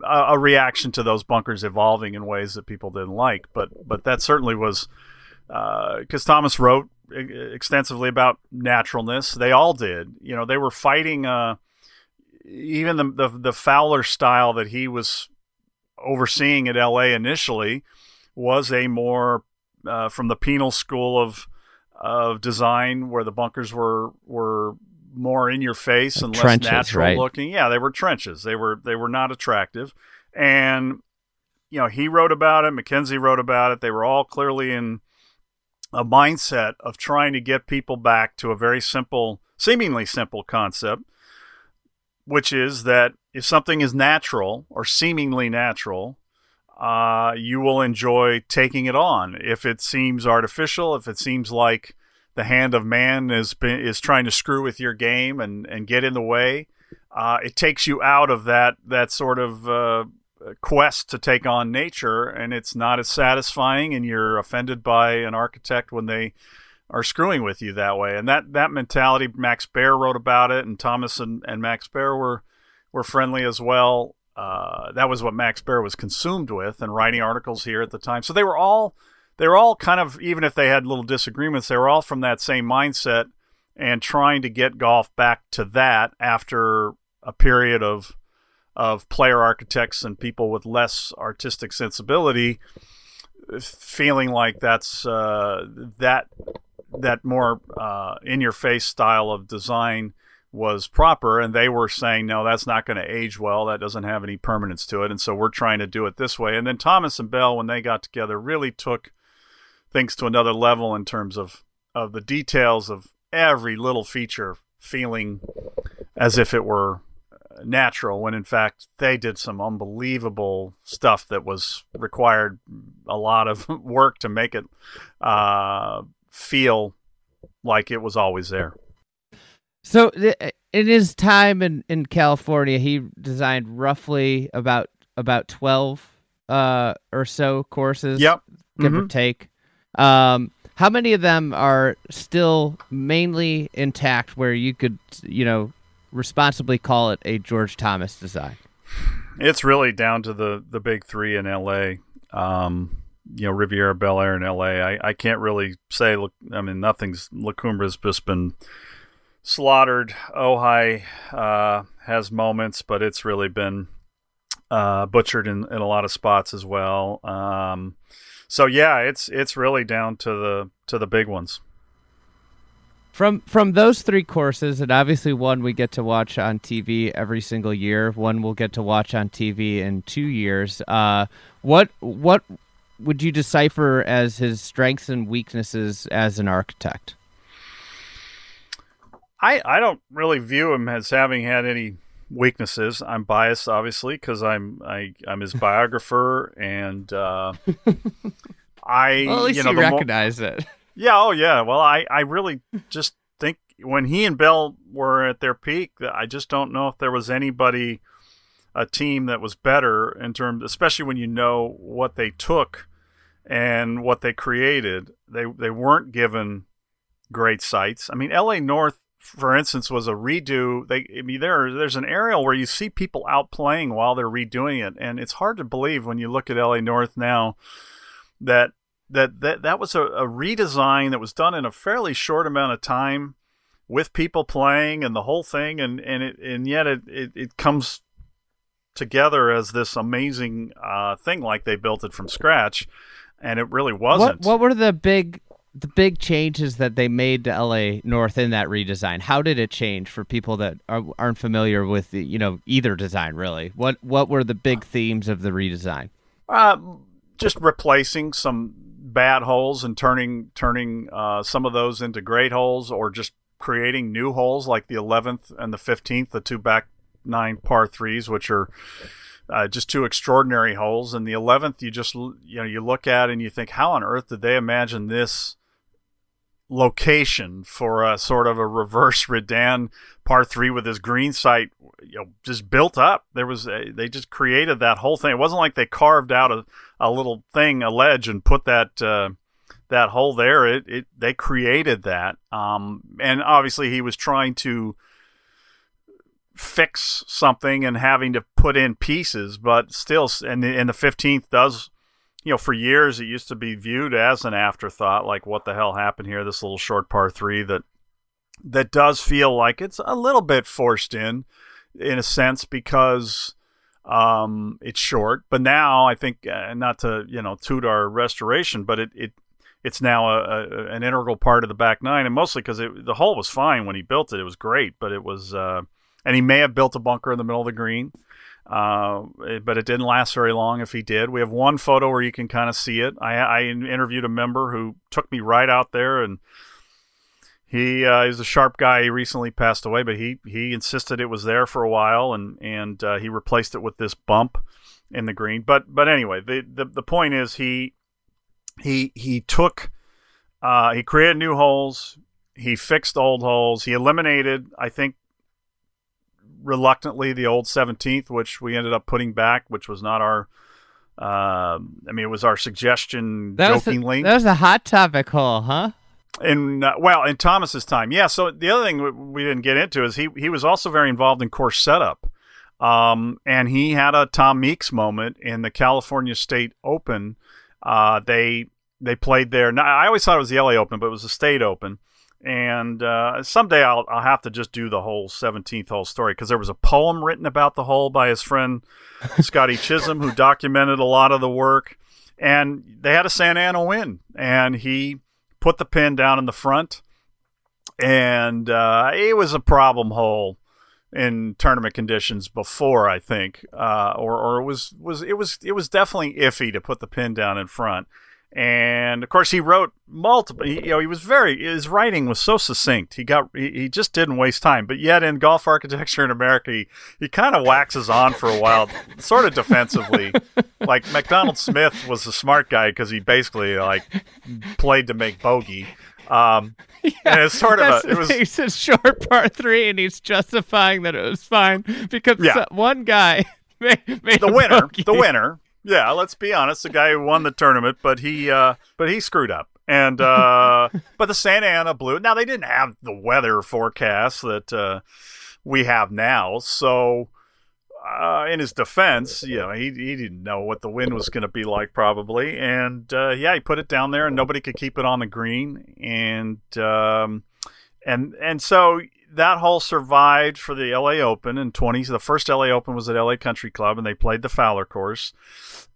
a, a, reaction to those bunkers evolving in ways that people didn't like, but but that certainly was because uh, Thomas wrote extensively about naturalness. They all did. You know, they were fighting uh, even the, the, the Fowler style that he was overseeing at LA initially was a more uh, from the penal school of of design where the bunkers were were more in your face and trenches, less natural right. looking. Yeah, they were trenches. They were they were not attractive. And you know, he wrote about it, MacKenzie wrote about it. They were all clearly in a mindset of trying to get people back to a very simple, seemingly simple concept, which is that if something is natural or seemingly natural, uh, you will enjoy taking it on. If it seems artificial, if it seems like the hand of man is is trying to screw with your game and, and get in the way, uh, it takes you out of that that sort of uh, quest to take on nature, and it's not as satisfying, and you're offended by an architect when they are screwing with you that way. And that that mentality, Max Behr wrote about it, and Thomas and, and Max Behr were were friendly as well. Uh, that was what Max Behr was consumed with, and writing articles here at the time. So they were all they were all kind of even if they had little disagreements, they were all from that same mindset and trying to get golf back to that after a period of of player architects and people with less artistic sensibility feeling like that's uh, that that more uh, in your face style of design was proper and they were saying no that's not going to age well. That doesn't have any permanence to it. And so we're trying to do it this way. And then thomas and bell when they got together really took things to another level in terms of of the details of every little feature feeling as if it were natural when in fact they did some unbelievable stuff that was required a lot of work to make it uh, feel like it was always there. So in his time in, in California, he designed roughly about about twelve uh, or so courses. Yep, give mm-hmm. or take. Um, how many of them are still mainly intact, where you could, you know, responsibly call it a George Thomas design? It's really down to the the big three in L.A. Um, you know, Riviera, Bel Air, and L.A. I, I can't really say. Look, I mean, nothing's La Cumbre's just been slaughtered. Ojai uh, has moments, but it's really been uh, butchered in, in a lot of spots as well. Um, so yeah, it's it's really down to the to the big ones. From from those three courses, and obviously one we get to watch on TV every single year. One we'll get to watch on TV in two years. Uh, what what would you decipher as his strengths and weaknesses as an architect? I I don't really view him as having had any weaknesses. I'm biased, obviously, because I'm I, I'm his biographer, and uh, I well, at least you, know, you recognize mo- it. Yeah, oh yeah. Well, I, I really just think when he and Bell were at their peak, I just don't know if there was anybody, a team that was better in terms, especially when you know what they took and what they created. They they weren't given great sites. I mean, L.A. North, for instance, was a redo. They I mean, there there's an aerial where you see people out playing while they're redoing it, and it's hard to believe when you look at L.A. North now that that that that was a, a, redesign that was done in a fairly short amount of time with people playing and the whole thing. And and it and yet it it, it comes together as this amazing uh, thing like they built it from scratch. And it really wasn't. what, what were the big the big changes that they made to LA North in that redesign? How did it change for people that are, aren't familiar with the, you know either design really? What what were the big themes of the redesign? Uh, just replacing some bad holes and turning turning uh, some of those into great holes, or just creating new holes like the 11th and the 15th, the two back nine par threes, which are uh, just two extraordinary holes. And the 11th, you just you know you look at and you think, how on earth did they imagine this location for a sort of a reverse Redan par three with this green site, you know, just built up. There was a, they just created that whole thing. It wasn't like they carved out a, a little thing, a ledge, and put that uh, that hole there. It, it they created that, um, and obviously he was trying to fix something and having to put in pieces, but still, and the, and the fifteenth does you know, for years it used to be viewed as an afterthought, like what the hell happened here? This little short par three that that does feel like it's a little bit forced in, in a sense, because um, it's short. But now I think, uh, not to you know toot our restoration, but it it it's now a, a an integral part of the back nine, and mostly because the hole was fine when he built it; it was great, but it was. Uh, and he may have built a bunker in the middle of the green. Uh, but it didn't last very long if he did. We have one photo where you can kind of see it. I, I, interviewed a member who took me right out there, and he uh, is a sharp guy. He recently passed away, but he he insisted it was there for a while, and and uh, he replaced it with this bump in the green. But but anyway, the the, the point is he he he took uh, he created new holes. He fixed old holes. He eliminated, I think, reluctantly the old 17th, which we ended up putting back, which was not our. Uh, I mean, it was our suggestion That was, jokingly. a, that was a hot topic hole, huh? in uh, well in Thomas's time. Yeah. So the other thing we- we didn't get into is he he was also very involved in course setup, um, and he had a Tom Meeks moment in the California State Open. Uh, they they played there. Now, I always thought it was the LA Open, but it was the State Open. And uh, someday I'll I'll have to just do the whole 17th hole story because there was a poem written about the hole by his friend Scotty Chisholm who documented a lot of the work. And they had a Santa Ana win, and he put the pin down in the front, and uh, it was a problem hole in tournament conditions before, I think, uh, or or it was was it was it was definitely iffy to put the pin down in front. And of course, he wrote multiple. You know, he was very his writing was so succinct. He got he, he just didn't waste time. But yet, in golf architecture in America, he, he kind of waxes on for a while, sort of defensively. like Macdonald Smith was a smart guy because he basically like played to make bogey. Um, and it's sort of a, it was he's a short par three, and he's justifying that it was fine because Yeah. one guy made, made the winner, bogey. the winner. Yeah, let's be honest, the guy who won the tournament, but he uh but he screwed up. And uh but the Santa Ana blew. Now they didn't have the weather forecast that uh we have now. So uh, in his defense, you know, he, he didn't know what the wind was going to be like, probably, and uh, yeah, he put it down there, and nobody could keep it on the green, and um, and and so that hole survived for the LA Open in 20s. The first LA Open was at LA Country Club, and they played the Fowler course,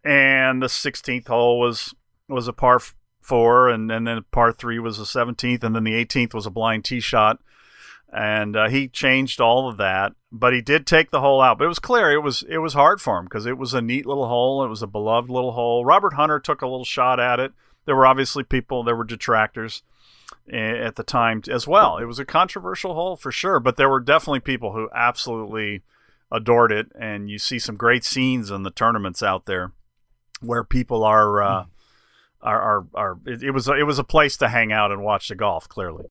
and the 16th hole was was a par four, and, and then par three was a 17th, and then the 18th was a blind tee shot and uh, he changed all of that. But he did take the hole out. But it was clear it was it was hard for him because it was a neat little hole. It was a beloved little hole. Robert Hunter took a little shot at it. There were obviously people. There were detractors at the time as well. It was a controversial hole for sure, but there were definitely people who absolutely adored it. And you see some great scenes in the tournaments out there where people are. Uh, are, are, are it, it was a, it was a place to hang out and watch the golf clearly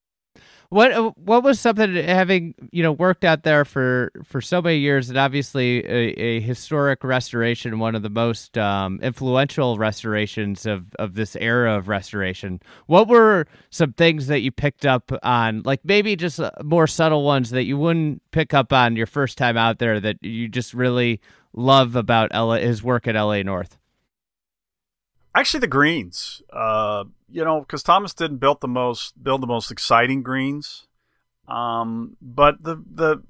What uh, what was something having you know worked out there for for so many years and obviously a, a historic restoration, one of the most um, influential restorations of of this era of restoration. What were some things that you picked up on, like maybe just uh, more subtle ones that you wouldn't pick up on your first time out there that you just really love about LA, his work at LA North? Actually, the greens. Uh, you know, because Thomas didn't build the most build the most exciting greens, um, but the the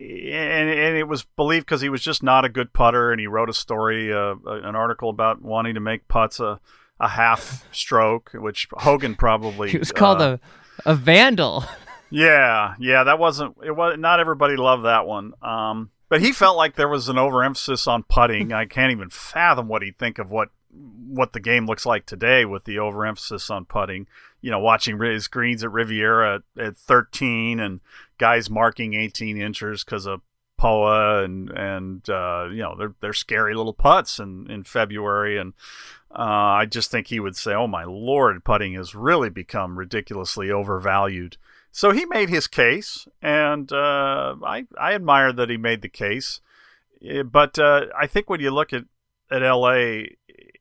and, and it was believed because he was just not a good putter, and he wrote a story, uh, an article about wanting to make putts a a half stroke, which Hogan probably He was called uh, a a vandal. Yeah, yeah, that wasn't it. Was not everybody loved that one. Um, but he felt like there was an overemphasis on putting. I can't even fathom what he'd think of what what the game looks like today with the overemphasis on putting. You know, watching his greens at Riviera at, at 13 and guys marking 18 inches because of POA and and uh, you know they're they're scary little putts in in February and. Uh, I just think he would say, "Oh my lord, putting has really become ridiculously overvalued." So he made his case, and uh, I I admire that he made the case. Eh, But uh, I think when you look at at L.A.,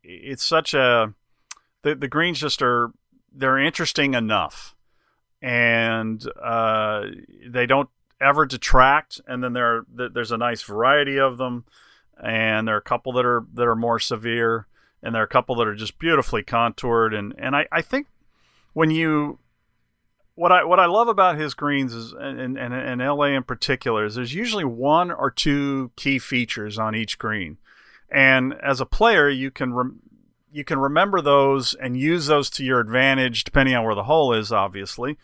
it's such a the the greens just are they're interesting enough, and uh, they don't ever detract. And then there are, there's a nice variety of them, and there are a couple that are that are more severe, and there are a couple that are just beautifully contoured. And and I, I think when you what I what I love about his greens is and, and and LA in particular is there's usually one or two key features on each green, and as a player you can rem- you can remember those and use those to your advantage depending on where the hole is, obviously,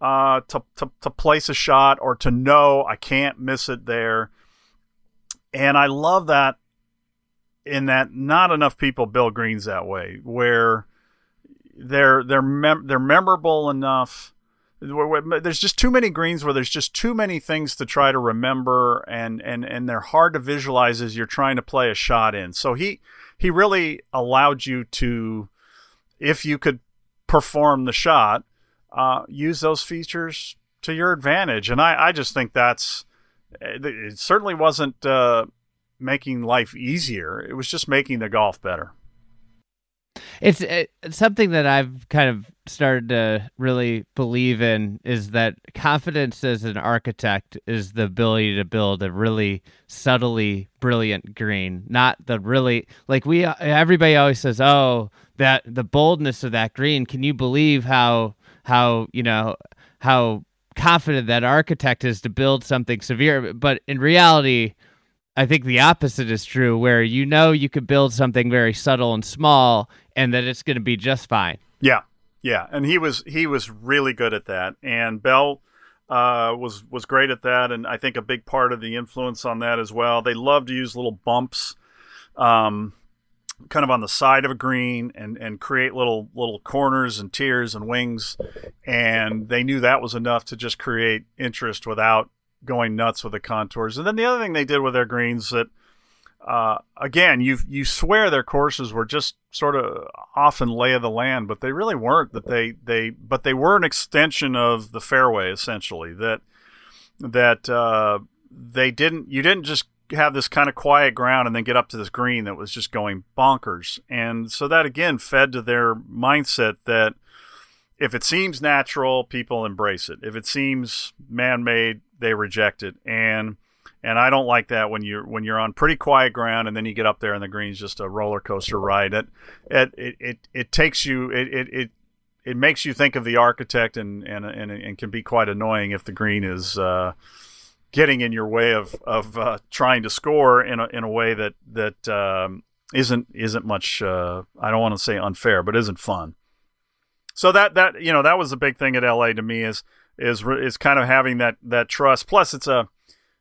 uh, to to to place a shot or to know I can't miss it there, and I love that. In that, not enough people build greens that way, where they're they're mem- they're memorable enough. There's just too many greens where there's just too many things to try to remember, and and and they're hard to visualize as you're trying to play a shot in. So he he really allowed you to, if you could perform the shot, uh, use those features to your advantage. And I I just think that's it, certainly wasn't uh, making life easier. It was just making the golf better. It's, it's something that I've kind of started to really believe in is that confidence as an architect is the ability to build a really subtly brilliant green, not the really like we uh, everybody always says, "Oh, that the boldness of that green. Can you believe how how, you know, how confident that architect is to build something severe?" But in reality, I think the opposite is true, where you know you could build something very subtle and small, and that it's going to be just fine. Yeah, yeah, and he was he was really good at that, and Bell uh, was was great at that, and I think a big part of the influence on that as well. They love to use little bumps, um, kind of on the side of a green, and and create little little corners and tiers and wings, and they knew that was enough to just create interest without going nuts with the contours. And then the other thing they did with their greens that, uh, again, you you swear their courses were just sort of often lay of the land, but they really weren't. That they they but they were an extension of the fairway essentially. That that uh, they didn't you didn't just have this kind of quiet ground and then get up to this green that was just going bonkers. And so that again fed to their mindset that if it seems natural, people embrace it. If it seems man-made, they reject it. And and I don't like that when you're when you're on pretty quiet ground and then you get up there and the green's just a roller coaster ride. It it it it, takes you it, it it it makes you think of the architect and and and, and can be quite annoying if the green is uh, getting in your way of of uh, trying to score in a in a way that that um, not isn't much uh, I don't want to say unfair, but isn't fun. So that that you know that was a big thing at LA to me is is is kind of having that that trust. Plus, it's a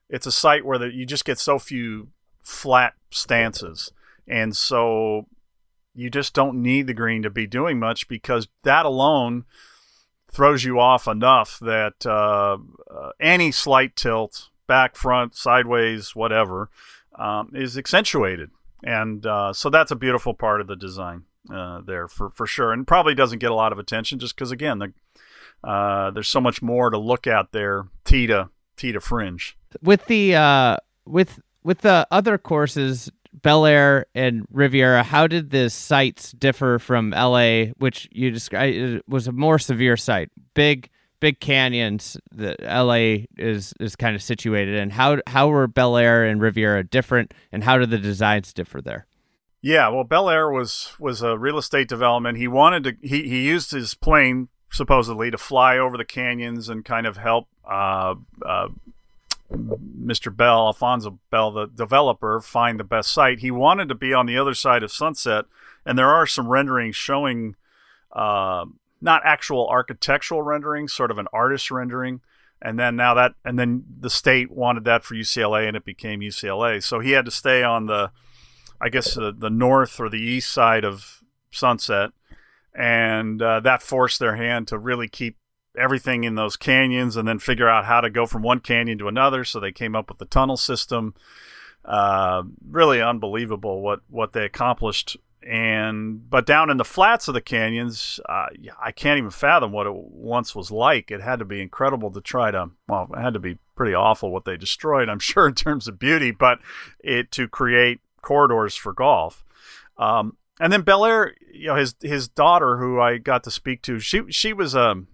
it's a site where the, you just get so few flat stances, and so you just don't need the green to be doing much because that alone throws you off enough that uh, uh, any slight tilt, back, front, sideways, whatever, um, is accentuated, and uh, so that's a beautiful part of the design uh, there for for sure, and probably doesn't get a lot of attention just because again the uh, there's so much more to look at there, Tita, Tita fringe. With the uh, with with the other courses, Bel Air and Riviera, how did the sites differ from LA, which you described was a more severe site, big big canyons that LA is is kind of situated in. How how were Bel Air and Riviera different, and how did the designs differ there? Yeah, well, Bel Air was was a real estate development. He wanted to he he used his plane supposedly to fly over the canyons and kind of help uh, uh, Mr. Bell, Alfonso Bell, the developer, find the best site. He wanted to be on the other side of Sunset, and there are some renderings showing uh, not actual architectural renderings, sort of an artist rendering. And then now that, and then the state wanted that for UCLA, and it became UCLA. So he had to stay on the, I guess, the, the north or the east side of Sunset and uh, that forced their hand to really keep everything in those canyons and then figure out how to go from one canyon to another. So they came up with the tunnel system. Uh, really unbelievable what what they accomplished. And but down in the flats of the canyons, uh, I can't even fathom what it once was like. It had to be incredible to try to. Well, it had to be pretty awful what they destroyed. I'm sure in terms of beauty, but it to create corridors for golf. Um, and then Bel Air, you know, his his daughter, who I got to speak to, she she was um,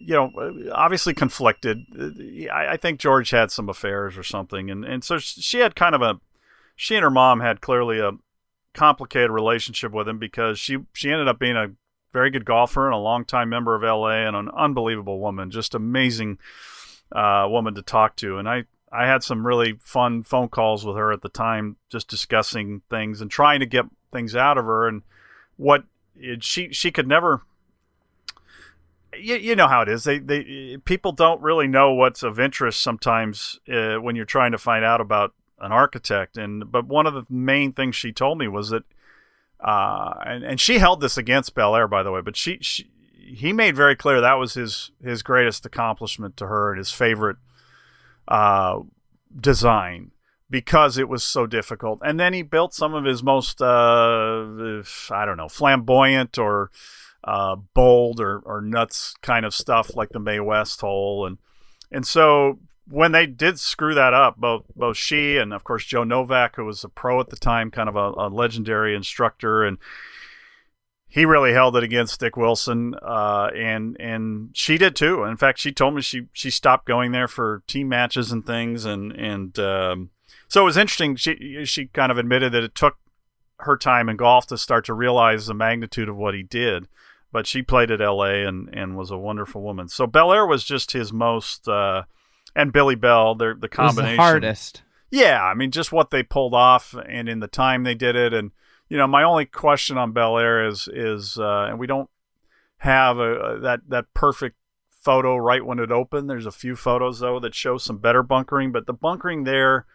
you know, obviously conflicted. I, I think George had some affairs or something, and and so she had kind of a, she and her mom had clearly a complicated relationship with him because she she ended up being a very good golfer and a longtime member of LA and an unbelievable woman, just amazing uh, woman to talk to, and I I had some really fun phone calls with her at the time, just discussing things and trying to get things out of her. And what it, she she could never. You, you know how it is. They they people don't really know what's of interest sometimes uh, when you're trying to find out about an architect. And but one of the main things she told me was that, uh, and and she held this against Bel Air, by the way. But she, she he made very clear that was his his greatest accomplishment to her and his favorite uh, design because it was so difficult. And then he built some of his most, uh, I don't know, flamboyant or uh, bold or, or nuts kind of stuff like the Mae West hole. And, and so when they did screw that up, both both she and of course Joe Novak, who was a pro at the time, kind of a, a legendary instructor, and he really held it against Dick Wilson, uh, and and she did too. In fact, she told me she she stopped going there for team matches and things, and and um, so it was interesting. She she kind of admitted that it took her time in golf to start to realize the magnitude of what he did. But she played at L.A. and and was a wonderful woman. So Bel Air was just his most, uh, and Billy Bell, they're the combination the hardest. Yeah, I mean, just what they pulled off, and in the time they did it, and you know, my only question on Bel Air is is, uh, and we don't have a, a, that that perfect photo right when it opened. There's a few photos though that show some better bunkering, but the bunkering there,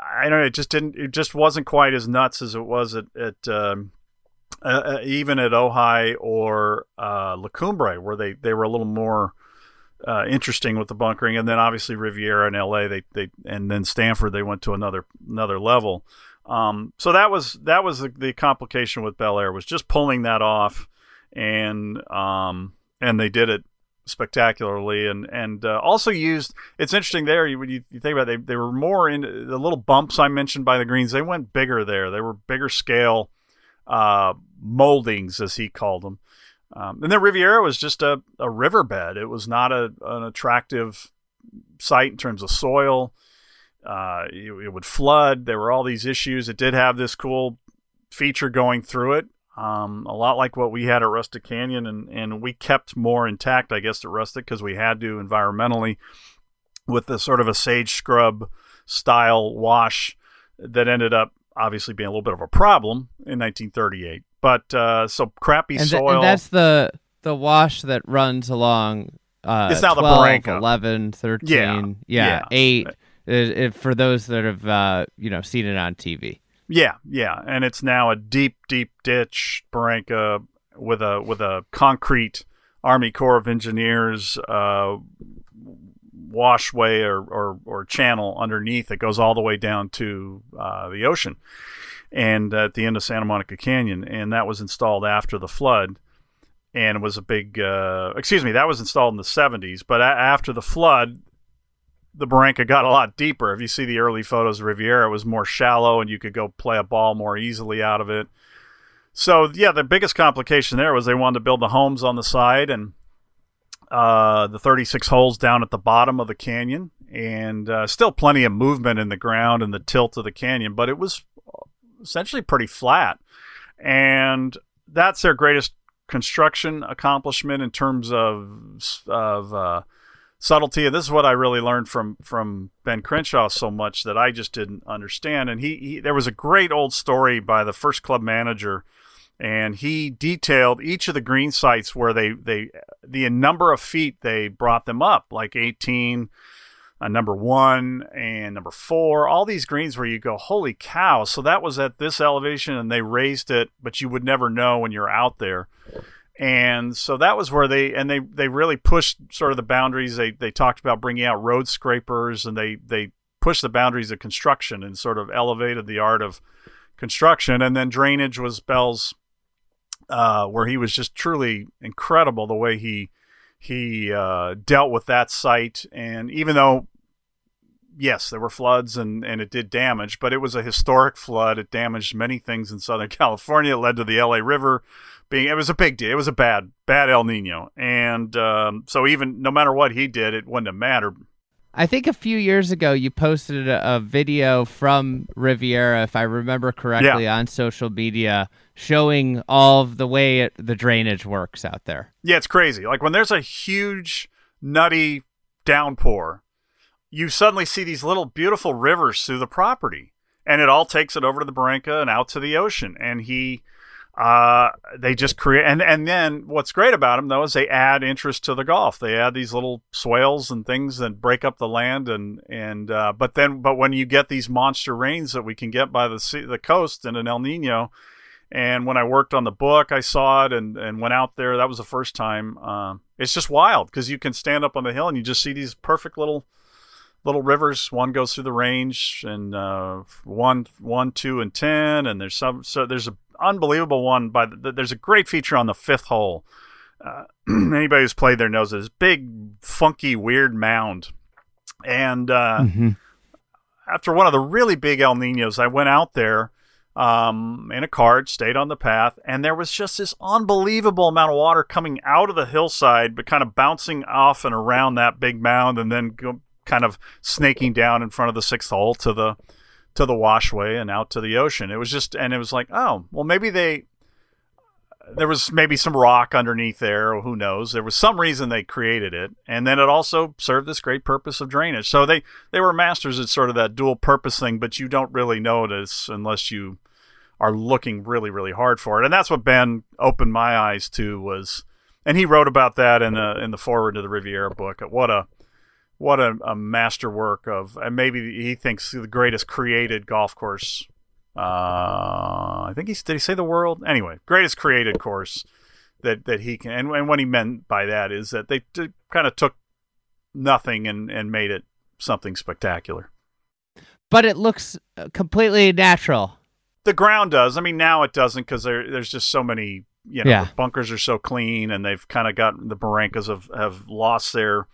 I don't know, it just didn't, it just wasn't quite as nuts as it was at, at um, uh, even at Ojai or uh, La Cumbre, where they they were a little more. Uh, interesting with the bunkering, and then obviously Riviera in L.A. They they and then Stanford they went to another another level. Um, so that was that was the, the, complication with Bel Air was just pulling that off, and um, and they did it spectacularly, and and uh, also used. It's interesting there when you, you, think about it, they they were more in the little bumps I mentioned by the greens. They went bigger there. They were bigger scale uh, moldings as he called them. Um, and then Riviera was just a, a riverbed. It was not a, an attractive site in terms of soil. Uh, it, it, would flood. There were all these issues. It did have this cool feature going through it, um, a lot like what we had at Rustic Canyon, and, and we kept more intact, I guess, at Rustic because we had to environmentally with the sort of a sage scrub style wash that ended up obviously being a little bit of a problem in 1938. But uh, so crappy and soil. and that's the the wash that runs along. Uh, it's now 12, the Barranca. 11, 13, yeah, yeah, yeah. 8 it, it, for those that have uh, you know seen it on TV. Yeah, yeah, and it's now a deep, deep ditch Barranca with a with a concrete Army Corps of Engineers uh, washway or, or, or channel underneath that goes all the way down to uh, the ocean and at the end of Santa Monica Canyon, and that was installed after the flood and was a big uh, excuse me that was installed in the 70s but after the flood the Barranca got a lot deeper. If you see the early photos of Riviera, was more shallow and you could go play a ball more easily out of it. So, yeah, the biggest complication there was they wanted to build the homes on the side and uh, the 36 holes down at the bottom of the canyon, and uh, still plenty of movement in the ground and the tilt of the canyon, but it was essentially pretty flat. And that's their greatest construction accomplishment in terms of of uh, subtlety. And this is what I really learned from from Ben Crenshaw so much that I just didn't understand. And he, he there was a great old story by the first club manager, and he detailed each of the green sites where they they the number of feet they brought them up, like eighteen. Uh, number one and number four, all these greens where you go, holy cow! So that was at this elevation, and they raised it, but you would never know when you're out there and so that was where they and they they really pushed sort of the boundaries. They they talked about bringing out road scrapers and they they pushed the boundaries of construction and sort of elevated the art of construction. And then drainage was bell's uh, where he was just truly incredible the way he he uh, dealt with that site. And even though yes there were floods and and it did damage but it was a historic flood. It damaged many things in southern california. It led to the la river being it was a big deal. It was a bad bad El Nino, and um, so even no matter what he did, it wouldn't have mattered. I think a few years ago you posted a, a video from Riviera, if I remember correctly, Yeah. on social media showing all of the way it, the drainage works out there. Yeah, it's crazy. Like when there's a huge nutty downpour, you suddenly see these little beautiful rivers through the property, and it all takes it over to the Barranca and out to the ocean. And he, uh, they just create. And and then what's great about them though is they add interest to the golf. They add these little swales and things that break up the land. And and uh, but then but when you get these monster rains that we can get by the sea, the coast in an El Nino. And when I worked on the book, I saw it and, and went out there. That was the first time. Uh, it's just wild because you can stand up on the hill and you just see these perfect little little rivers. One goes through the range, and uh, one, one, two, and ten. And there's some. So there's an unbelievable one. By the, there's a great feature on the fifth hole. Uh, anybody who's played there knows this big, funky, weird mound. And uh, mm-hmm. after one of the really big El Ninos, I went out there um, in a cart, stayed on the path, and there was just this unbelievable amount of water coming out of the hillside, but kind of bouncing off and around that big mound, and then go, kind of snaking down in front of the sixth hole to the to the washway and out to the ocean. It was just, and it was like, oh, well, maybe they there was maybe some rock underneath there, who knows. There was some reason they created it, and then it also served this great purpose of drainage. So they they were masters at sort of that dual purpose thing, but you don't really notice unless you are looking really really hard for it. And that's what Ben opened my eyes to was, and he wrote about that in the in the foreword to the Riviera book. What a what a, a masterwork of, and maybe he thinks the greatest created golf course uh, I think he did he say the world anyway. Greatest created course that that he can, and, and what he meant by that is that they t- kind of took nothing and and made it something spectacular. But it looks uh, completely natural. The ground does. I mean, now it doesn't because there there's just so many. You know, yeah. bunkers are so clean, and they've kind of got the barrancas have have lost their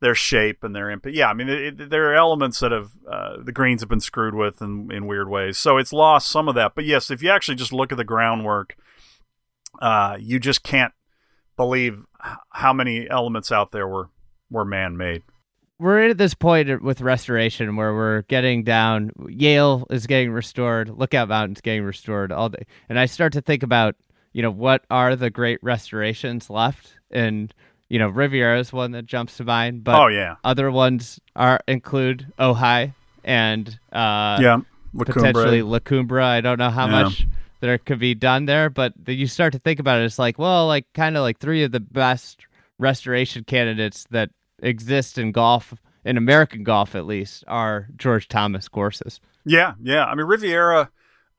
their shape and their input. Yeah, I mean, it, it, there are elements that have uh, the greens have been screwed with in, in weird ways, so it's lost some of that. But yes, if you actually just look at the groundwork, uh, you just can't believe how many elements out there were were man made. We're at this point with restoration where we're getting down. Yale is getting restored. Lookout Mountain's getting restored all day, and I start to think about you know what are the great restorations left and you know, Riviera is one that jumps to mind, but oh yeah, other ones are include Ojai and uh, yeah, La potentially La Cumbre. I don't know how yeah. much there could be done there, but you start to think about it. It's like, well, like kind of like three of the best restoration candidates that exist in golf, in American golf at least, are George Thomas courses. Yeah, yeah. I mean, Riviera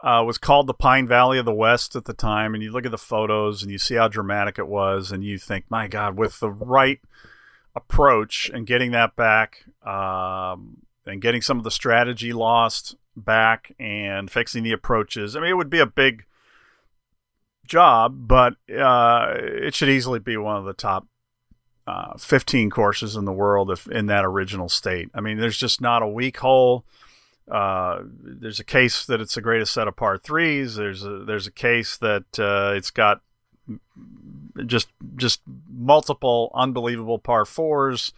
uh, was called the Pine Valley of the West at the time, and you look at the photos and you see how dramatic it was, and you think, my God, with the right approach and getting that back, um, and getting some of the strategy lost back, and fixing the approaches, I mean, it would be a big job, but uh, it should easily be one of the top uh, 15 courses in the world if in that original state. I mean, there's just not a weak hole. Uh, there's a case that it's the greatest set of par threes. There's a there's a case that uh, it's got just just multiple unbelievable par fours.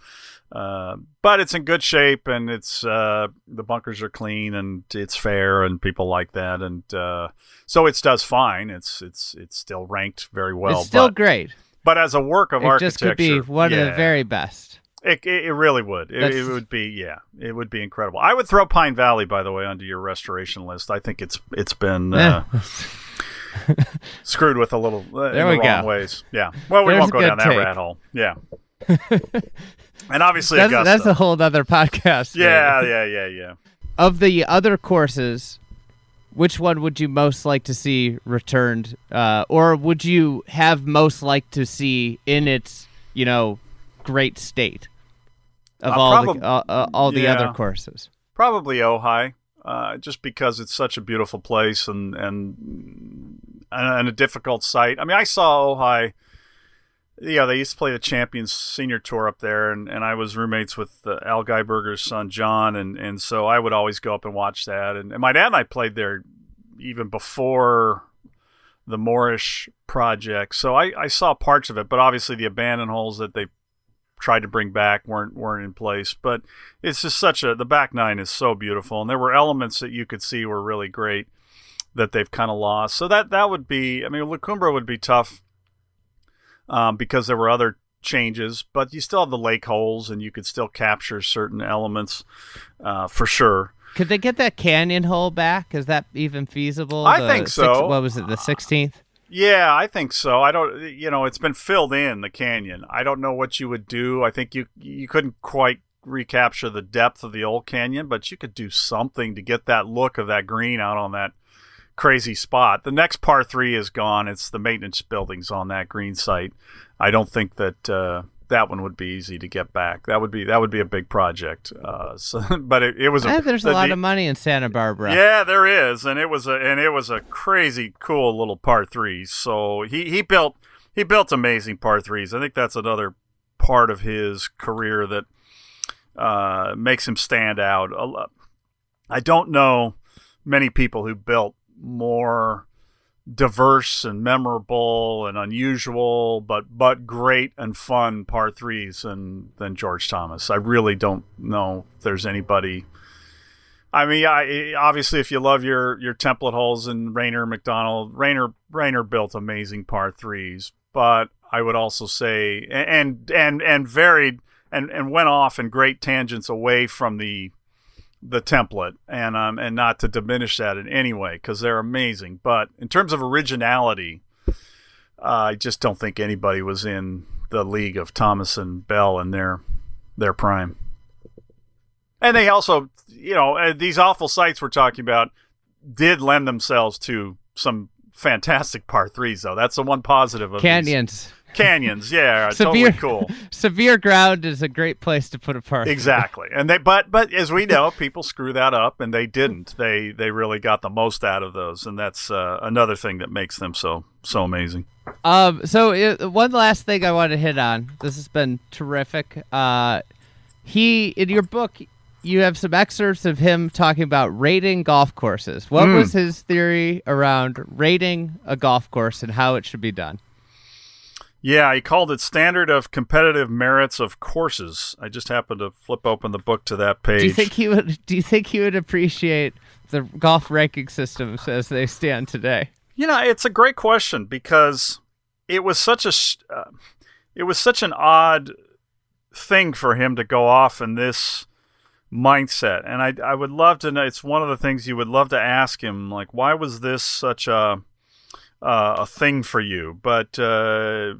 Uh, but it's in good shape and it's uh, the bunkers are clean and it's fair and people like that and uh, so it does fine. It's it's it's still ranked very well. It's still but, great. But as a work of architecture, it architecture, just could be one yeah. of the very best. It, it, it really would. It, it, would be yeah. It would be incredible. I would throw Pine Valley, by the way, onto your restoration list. I think it's it's been uh, screwed with a little uh, there in the wrong go. ways. Yeah. Well, we There's won't go down take. that rat hole. Yeah. and obviously, that's, Augusta. that's a whole other podcast. Yeah, yeah, yeah, yeah. Of the other courses, which one would you most like to see returned, uh, or would you have most like to see in its you know great state of uh, all prob- the uh, uh, all the yeah, other courses. Probably Ojai, uh, just because it's such a beautiful place and and and a difficult site. I mean, I saw Ojai. Yeah, they used to play the Champions Senior Tour up there, and, and I was roommates with uh, Al Geiberger's son John, and, and so I would always go up and watch that. And, and my dad and I played there even before the Morrish project, so I, I saw parts of it. But obviously, the abandoned holes that they tried to bring back weren't weren't in place. But it's just such a the back nine is so beautiful, and there were elements that you could see were really great that they've kind of lost. So that that would be, I mean, La Cumbre would be tough um, because there were other changes, but you still have the lake holes, and you could still capture certain elements uh, for sure. Could they get that canyon hole back? Is that even feasible? I the think so. Six, what was it? The sixteenth. Yeah, I think so. I don't you know, it's been filled in the canyon. I don't know what you would do. I think you you couldn't quite recapture the depth of the old canyon, but you could do something to get that look of that green out on that crazy spot. The next par 3 is gone. It's the maintenance buildings on that green site. I don't think that uh, that one would be easy to get back. That would be that would be a big project. Uh, so, but it, it was. A, there's a lot the, of money in Santa Barbara. Yeah, there is, and it was a and it was a crazy cool little par three. So he he built he built amazing par threes. I think that's another part of his career that uh, makes him stand out. I don't know many people who built more diverse and memorable and unusual, but but great and fun par threes than than George Thomas. I really don't know if there's anybody. I mean, I, obviously, if you love your your template holes and Raynor Macdonald, Raynor Raynor built amazing par threes, but I would also say and and and varied and and went off in great tangents away from the the template and um and not to diminish that in any way because they're amazing. But in terms of originality uh, i just don't think anybody was in the league of thomas and bell in their their prime. And they also you know uh, these awful sites we're talking about did lend themselves to some fantastic par threes though. That's the one positive of canyons these. Canyons, yeah, severe, totally cool. Severe ground is a great place to put a park. Exactly, and they but but as we know, people screw that up, and they didn't. They they really got the most out of those, and that's uh, another thing that makes them so so amazing. Um. So uh, one last thing I want to hit on. This has been terrific. Uh, he in your book. You have some excerpts of him talking about rating golf courses. What mm. was his theory around rating a golf course and how it should be done? Yeah, he called it Standard of Competitive Merits of Courses. I just happened to flip open the book to that page. Do you think he would do you think he would appreciate the golf ranking systems as they stand today? You know, it's a great question because it was such a uh, it was such an odd thing for him to go off in this mindset. And I I would love to know it's one of the things you would love to ask him like why was this such a uh, a thing for you. But uh,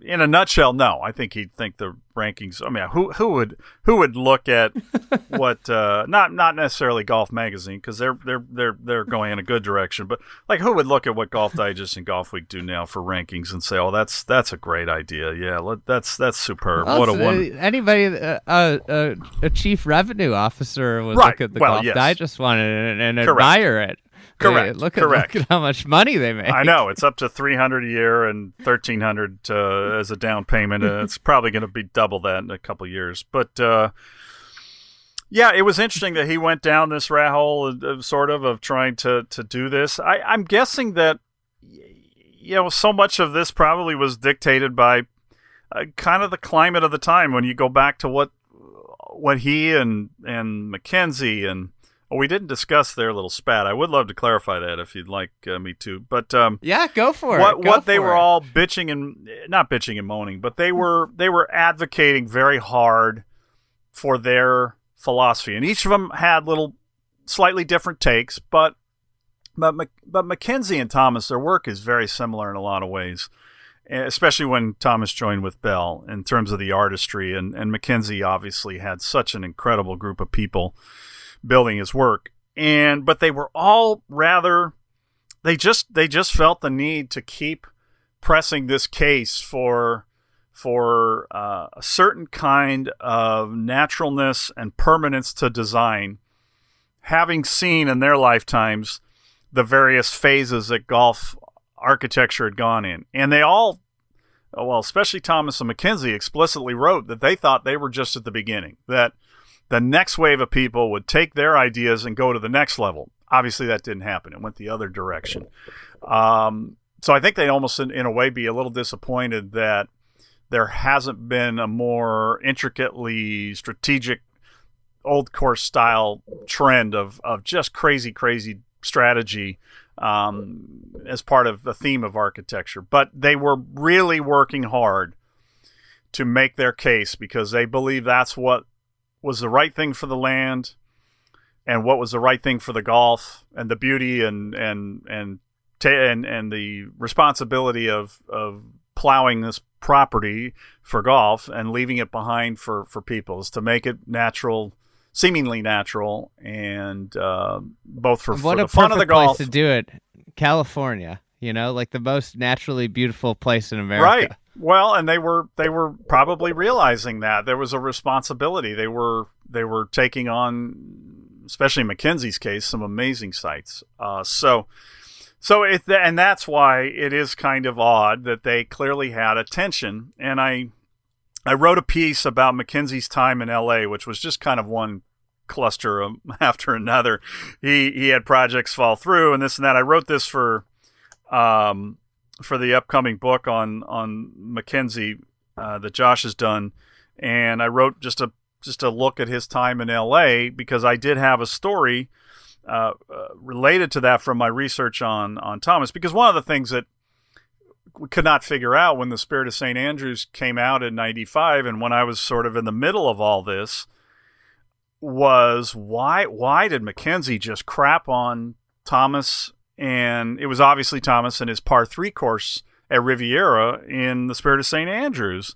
in a nutshell, no. I think he'd think the rankings. I mean, who who would who would look at what? Uh, not not necessarily Golf Magazine because they're they're they're they're going in a good direction. But like, who would look at what Golf Digest and Golf Week do now for rankings and say, "Oh, that's that's a great idea. Yeah, let, that's that's superb. Well, what a one." Anybody, uh, uh, a chief revenue officer would right. look at the well, Golf yes. Digest one and, and admire it. Correct. look at correct. look at how much money they make. I know it's up to three hundred a year and thirteen hundred uh, as a down payment. Uh, it's probably going to be double that in a couple years. But uh, yeah, it was interesting that he went down this rat hole, of, of, sort of, of trying to to do this. I, I'm guessing that you know so much of this probably was dictated by uh, kind of the climate of the time. When you go back to what what he and and MacKenzie and well, we didn't discuss their little spat. I would love to clarify that if you'd like uh, me to. But um, yeah, go for what, it. Go what they it. were all bitching and not bitching and moaning, but they were they were advocating very hard for their philosophy, and each of them had little slightly different takes. But but but MacKenzie and Thomas, their work is very similar in a lot of ways especially when Thomas joined with Bell in terms of the artistry and and MacKenzie obviously had such an incredible group of people building his work. And but they were all rather they just they just felt the need to keep pressing this case for for uh, a certain kind of naturalness and permanence to design, having seen in their lifetimes the various phases that golf architecture had gone in. And they all, well, especially Thomas and MacKenzie, explicitly wrote that they thought they were just at the beginning, that the next wave of people would take their ideas and go to the next level. Obviously, that didn't happen. It went the other direction. Um, so I think they almost, in, in, a way, be a little disappointed that there hasn't been a more intricately strategic old course style trend of, of just crazy, crazy strategy um, as part of the theme of architecture. But they were really working hard to make their case because they believe that's what was the right thing for the land and what was the right thing for the golf and the beauty and and and and, and the responsibility of of plowing this property for golf and leaving it behind for for people is to make it natural seemingly natural and uh, both for, what for the fun of the golf to do it. California you know like the most naturally beautiful place in america. Right well, and they were they were probably realizing that there was a responsibility. They were they were taking on, especially in MacKenzie's case, some amazing sites. Uh, so, so it and that's why it is kind of odd that they clearly had attention. And I I wrote a piece about MacKenzie's time in L.A., which was just kind of one cluster after another. He he had projects fall through and this and that. I wrote this for um, for the upcoming book on on MacKenzie uh, that Josh has done, and I wrote just a just a look at his time in L.A. because I did have a story uh, uh, related to that from my research on on Thomas. Because one of the things that we could not figure out when the Spirit of St. Andrews came out in '95, and when I was sort of in the middle of all this, was why why did MacKenzie just crap on Thomas? And it was obviously Thomas and his par three course at Riviera in the Spirit of St. Andrews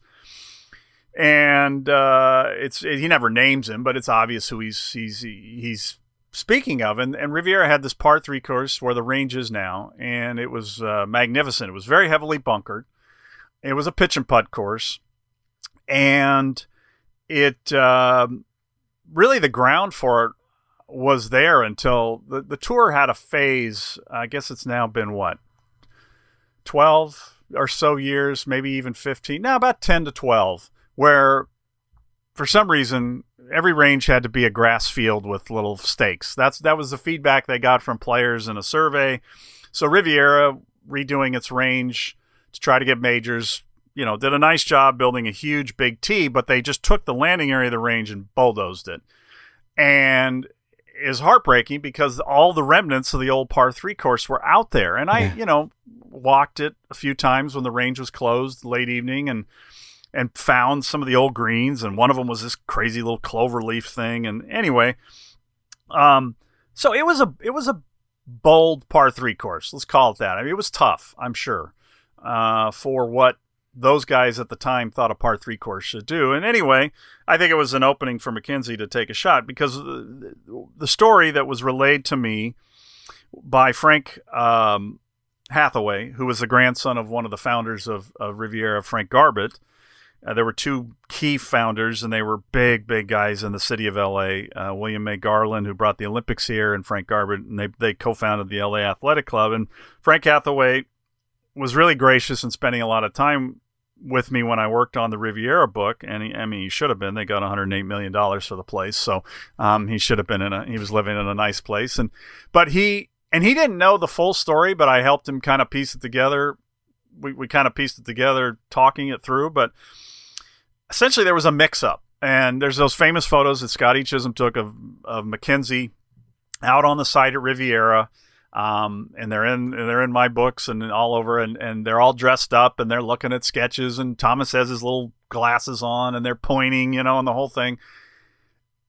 and uh, it's it, he never names him, but it's obvious who he's he's he's speaking of. And, and Riviera had this par three course where the range is now, and it was uh, magnificent. It was very heavily bunkered. It was a pitch and putt course, and it uh, really the ground for it was there until the the tour had a phase. I guess it's now been what twelve or so years, maybe even fifteen. Now about ten to twelve where for some reason every range had to be a grass field with little stakes. That's that was the feedback they got from players in a survey. So Riviera redoing its range to try to get majors, you know, did a nice job building a huge big tee, but they just took the landing area of the range and bulldozed it. And is heartbreaking because all the remnants of the old par 3 course were out there. And I, yeah. you know, walked it a few times when the range was closed late evening and and found some of the old greens, and one of them was this crazy little clover leaf thing. And anyway, um, so it was a it was a bold par three course. Let's call it that. I mean, it was tough, I'm sure, uh, for what those guys at the time thought a par three course should do. And anyway, I think it was an opening for MacKenzie to take a shot because the story that was relayed to me by Frank um, Hathaway, who was the grandson of one of the founders of, of Riviera, Frank Garbutt, uh, there were two key founders, and they were big, big guys in the city of LA. Uh, William May Garland, who brought the Olympics here, and Frank Garbutt, and they they co-founded the LA Athletic Club. And Frank Hathaway was really gracious in spending a lot of time with me when I worked on the Riviera book, and he, I mean, he should have been. They got 108 million dollars for the place, so um, he should have been in a. He was living in a nice place, and but he and he didn't know the full story, but I helped him kind of piece it together. We we kind of pieced it together, talking it through, but essentially there was a mix up. And there's those famous photos that Scotty Chisholm took of, of MacKenzie out on the site at Riviera. Um, and they're in they're in my books and all over and, and they're all dressed up and they're looking at sketches and Thomas has his little glasses on and they're pointing, you know, and the whole thing.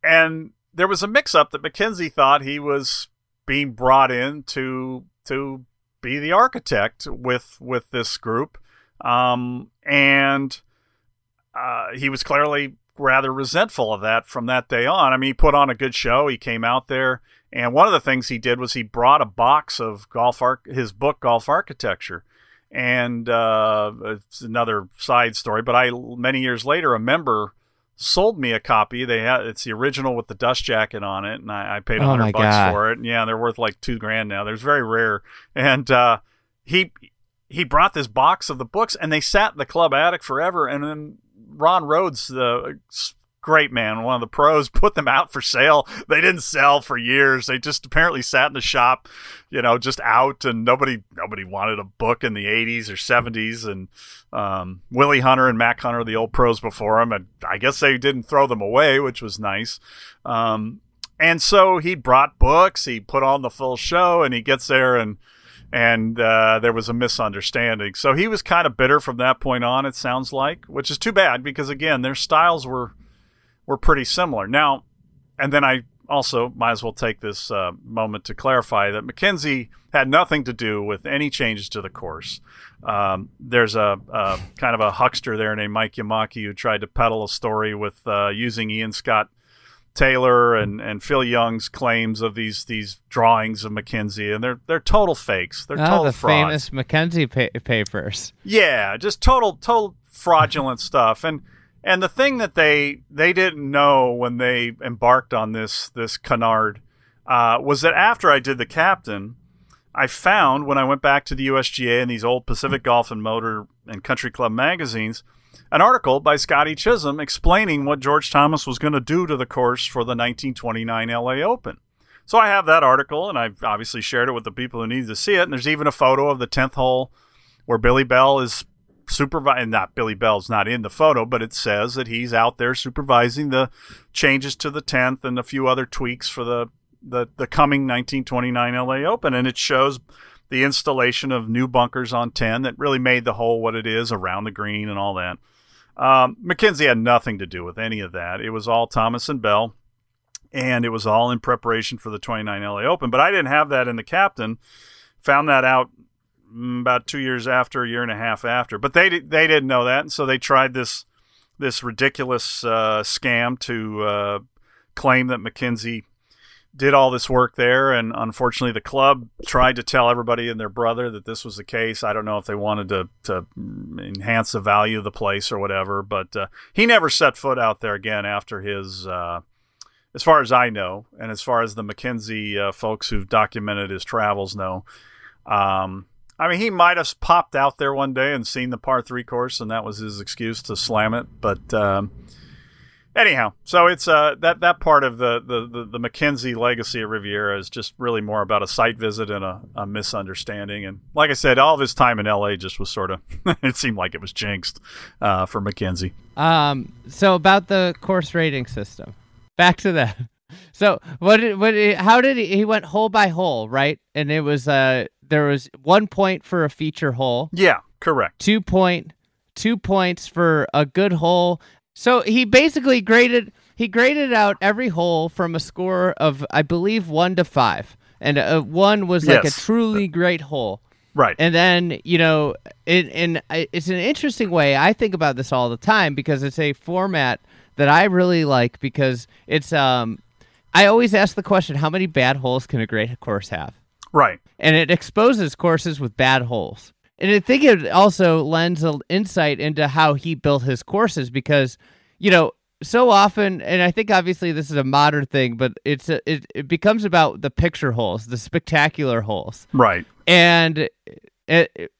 And there was a mix up that MacKenzie thought he was being brought in to to be the architect with with this group. Um, and uh, he was clearly rather resentful of that from that day on. I mean, he put on a good show. He came out there, and one of the things he did was he brought a box of golf arch- his book Golf Architecture. And uh, it's another side story, but I many years later a member sold me a copy. They had it's the original with the dust jacket on it, and I, I paid a oh hundred bucks God. for it. And yeah, they're worth like two grand now. They're very rare. And uh, he he brought this box of the books, and they sat in the club attic forever. And then Ron Rhodes, the great man, one of the pros, put them out for sale. They didn't sell for years. They just apparently sat in the shop, you know, just out, and nobody nobody wanted a book in the '80s or '70s. And um, Willie Hunter and Mac Hunter, the old pros before him, and I guess they didn't throw them away, which was nice. Um, and so he brought books. He put on the full show, and he gets there and and uh, there was a misunderstanding. So he was kind of bitter from that point on. It sounds like, which is too bad because again, their styles were were pretty similar. Now, and then I also might as well take this uh, moment to clarify that MacKenzie had nothing to do with any changes to the course. Um, there's a, a, kind of a huckster there named Mike Yamaki who tried to peddle a story with uh, using Ian Scott Taylor and, and Phil Young's claims of these these drawings of MacKenzie, and they're they're total fakes. They're oh, total the frauds. famous MacKenzie pa- papers. Yeah, just total total fraudulent stuff. And and the thing that they they didn't know when they embarked on this this canard uh, was that after I did the captain, I found when I went back to the USGA and these old Pacific Golf and Motor and country club magazines an article by Scotty Chisholm explaining what George Thomas was going to do to the course for the 1929 LA Open. So I have that article, and I've obviously shared it with the people who need to see it. And there's even a photo of the 10th hole where Billy Bell is supervising. Not Billy Bell's not in the photo, but it says that he's out there supervising the changes to the 10th and a few other tweaks for the the, the coming 1929 LA Open, and it shows the installation of new bunkers on 10 that really made the hole what it is around the green and all that. Um, MacKenzie had nothing to do with any of that. It was all Thomas and Bell, and it was all in preparation for the 29 LA Open. But I didn't have that in the captain. Found that out about two years after, a year and a half after. But they they didn't know that, and so they tried this this ridiculous uh, scam to uh, claim that MacKenzie did all this work there, and unfortunately, the club tried to tell everybody and their brother that this was the case. I don't know if they wanted to, to enhance the value of the place or whatever, but uh, he never set foot out there again after his, uh, as far as I know, and as far as the MacKenzie uh, folks who've documented his travels know. Um, I mean, he might have popped out there one day and seen the par three course, and that was his excuse to slam it, but. Um, anyhow, so it's uh that that part of the the the, the MacKenzie legacy at Riviera is just really more about a site visit and a, a misunderstanding. And like I said, all of his time in L.A. just was sort of it seemed like it was jinxed uh, for MacKenzie. Um. So about the course rating system, back to that. So what? Did, what? How did he? He went hole by hole, right? And it was uh there was one point for a feature hole. Yeah, correct. Two point two points for a good hole so he basically graded he graded out every hole from a score of I believe one to five, and uh, one was like yes. a truly great hole. Right. And then you know, it, and it's an interesting way. I think about this all the time because it's a format that I really like because it's um. I always ask the question: How many bad holes can a great course have? Right. And it exposes courses with bad holes. And I think it also lends an insight into how he built his courses because, you know, so often, and I think obviously this is a modern thing, but it's a, it it becomes about the picture holes, the spectacular holes, right? And it it,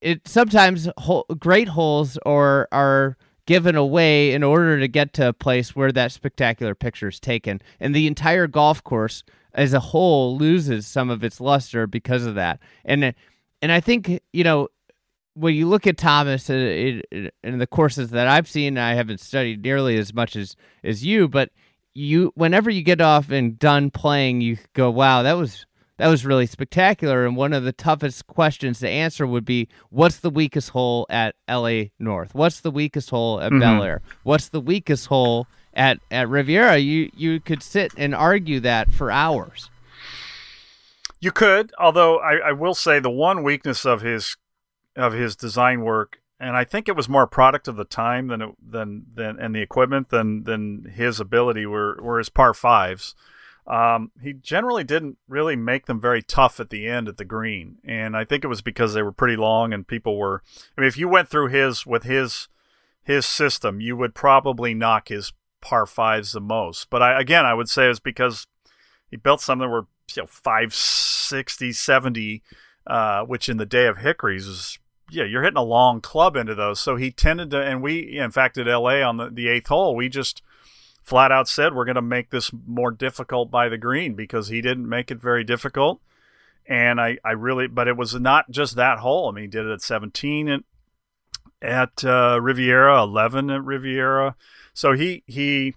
it sometimes ho- great holes or are given away in order to get to a place where that spectacular picture is taken, and the entire golf course as a whole loses some of its luster because of that, and and I think you know when you look at Thomas uh, in, in the courses that I've seen, I haven't studied nearly as much as as you, but you whenever you get off and done playing, you go, "Wow, that was." That was really spectacular. And one of the toughest questions to answer would be what's the weakest hole at LA North? What's the weakest hole at mm-hmm. Bel Air? What's the weakest hole at, at Riviera? You you could sit and argue that for hours. You could, although I, I will say the one weakness of his of his design work, and I think it was more a product of the time than it, than than and the equipment than than his ability were were his par fives. Um, he generally didn't really make them very tough at the end at the green, and I think it was because they were pretty long and people were. I mean, if you went through his with his his system, you would probably knock his par fives the most. But I, again, I would say it's because he built some that were you know 560 70 uh, which in the day of hickories is yeah you're hitting a long club into those so he tended to and we in fact at la on the, the eighth hole we just flat out said we're going to make this more difficult by the green because he didn't make it very difficult and i i really but it was not just that hole i mean he did it at 17 at at uh, riviera 11 at riviera so he he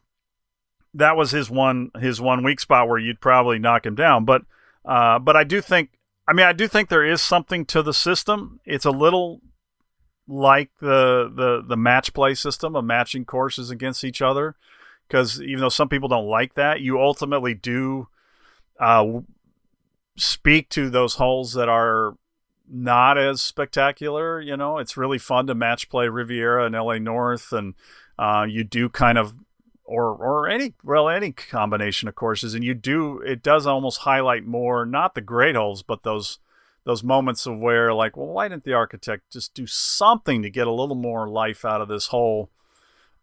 that was his one his one weak spot where you'd probably knock him down. But uh, but I do think I mean I do think there is something to the system. It's a little like the the the match play system of matching courses against each other because even though some people don't like that, you ultimately do uh, speak to those holes that are not as spectacular. You know, it's really fun to match play Riviera and LA North, and uh, you do kind of or or any well any combination of courses and you do it does almost highlight more not the great holes but those those moments of where like well why didn't the architect just do something to get a little more life out of this hole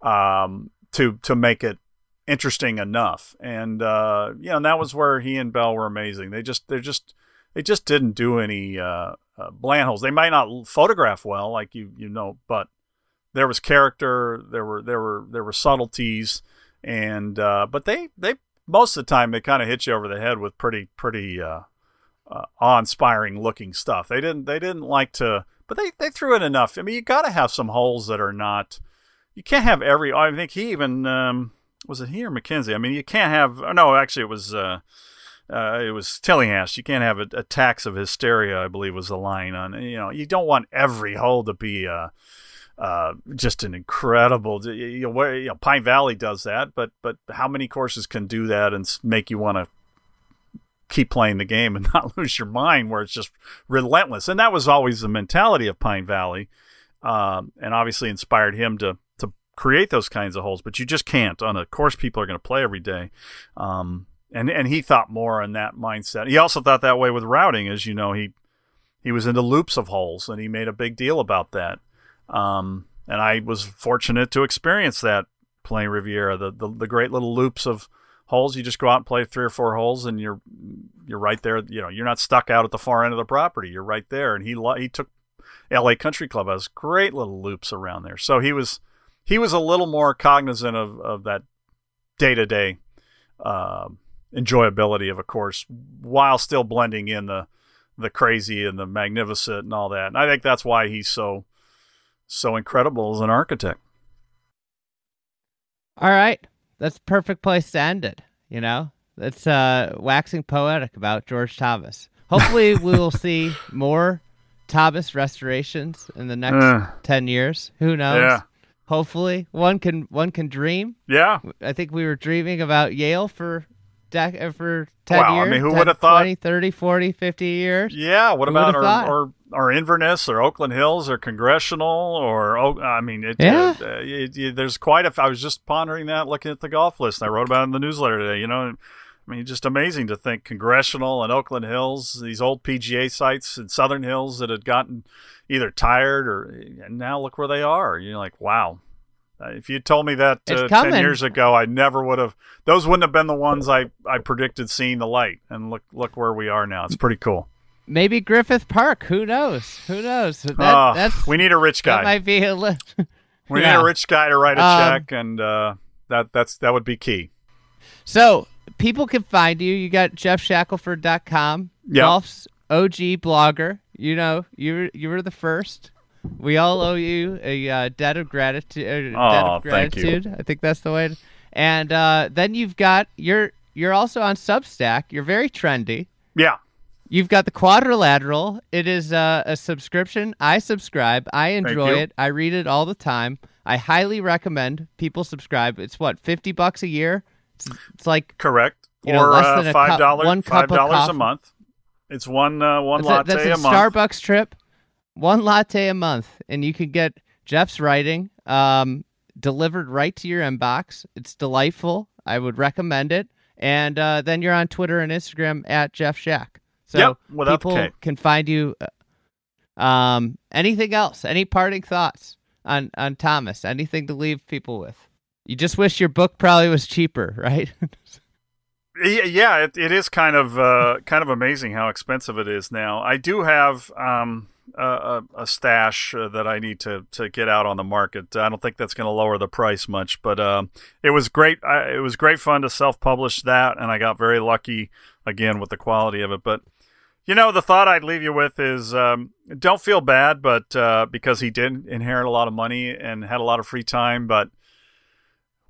um, to to make it interesting enough and uh, you know that was where he and Bell were amazing they just they're just they just didn't do any uh, uh, bland holes. They might not photograph well, like you you know, but there was character, there were there were there were subtleties, and uh, but they they most of the time they kind of hit you over the head with pretty pretty uh, uh, awe-inspiring looking stuff. They didn't they didn't like to, but they they threw in enough. I mean, you got to have some holes that are not. You can't have every. I think he even um, was it he or MacKenzie. I mean, you can't have. No, actually, it was. Uh, uh, it was Tillinghast. You can't have a, attacks of hysteria. I believe was the line on. You know, you don't want every hole to be uh, uh, just an incredible. You know, where, you know, Pine Valley does that, but but how many courses can do that and make you want to keep playing the game and not lose your mind? Where it's just relentless, and that was always the mentality of Pine Valley, um, and obviously inspired him to create those kinds of holes. But you just can't on a course people are going to play every day. Um, and and he thought more in that mindset. He also thought that way with routing, as you know. He he was into loops of holes, and he made a big deal about that. Um, and I was fortunate to experience that playing Riviera, the, the, the great little loops of holes. You just go out and play three or four holes, and you're you're right there. You know, you're not stuck out at the far end of the property. You're right there. And he he took L.A. Country Club has great little loops around there. So he was he was a little more cognizant of of that day to day enjoyability of a course while still blending in the the crazy and the magnificent and all that. And I think that's why he's so so incredible as an architect. All right. That's perfect place to end it, you know? That's uh waxing poetic about George Thomas. Hopefully we will see more Thomas restorations in the next uh, 10 years. Who knows? Yeah. Hopefully one can one can dream. Yeah. I think we were dreaming about Yale for dec- uh, for 10 wow, years. I mean, who would have thought 20, 30, 40, 50 years? Yeah, what who about our, our, our Inverness or Oakland Hills or Congressional or I mean, it, yeah. Uh, it, it, there's quite a I was just pondering that looking at the golf list. I wrote about it in the newsletter today, you know. I mean, just amazing to think Congressional and Oakland Hills, these old PGA sites in Southern Hills that had gotten either tired or and now look where they are. You're like, wow, uh, if you told me that uh, 10 years ago, I never would have. Those wouldn't have been the ones I, I predicted seeing the light. And look look where we are now. It's pretty cool. Maybe Griffith Park. Who knows? Who knows? That, uh, that's we need a rich guy. That might be a li- We yeah. need a rich guy to write a um, check, and uh, that that's that would be key. So people can find you. You got GeoffShackelford.com, yep. golf's OG blogger. You know, you were, you were the first. We all owe you a uh, debt of gratitude. Uh, oh, debt of gratitude. Thank you. I think that's the way. And uh, then you've got you're you're also on Substack. You're very trendy. Yeah. You've got the Quadrilateral. It is uh, a subscription. I subscribe. I enjoy it. I read it all the time. I highly recommend people subscribe. It's what fifty bucks a year. It's, it's like correct. You know, or less uh, than five dollars. one five dollars a month. It's one uh, one that's latte a, that's a, a month. Starbucks trip one latte a month, and you can get Geoff's writing um, delivered right to your inbox. It's delightful. I would recommend it. And uh, then you're on Twitter and Instagram at Geoff Shack. So yep, people can find you. Uh, um, anything else? Any parting thoughts on on Thomas? Anything to leave people with? You just wish your book probably was cheaper, right? yeah, it, it is kind of uh, kind of amazing how expensive it is now. I do have um, a, a, stash uh, that I need to, to get out on the market. I don't think that's going to lower the price much, but uh, it was great. I, it was great fun to self publish that, and I got very lucky again with the quality of it. But you know, the thought I'd leave you with is um, don't feel bad, but uh, because he did inherit a lot of money and had a lot of free time, but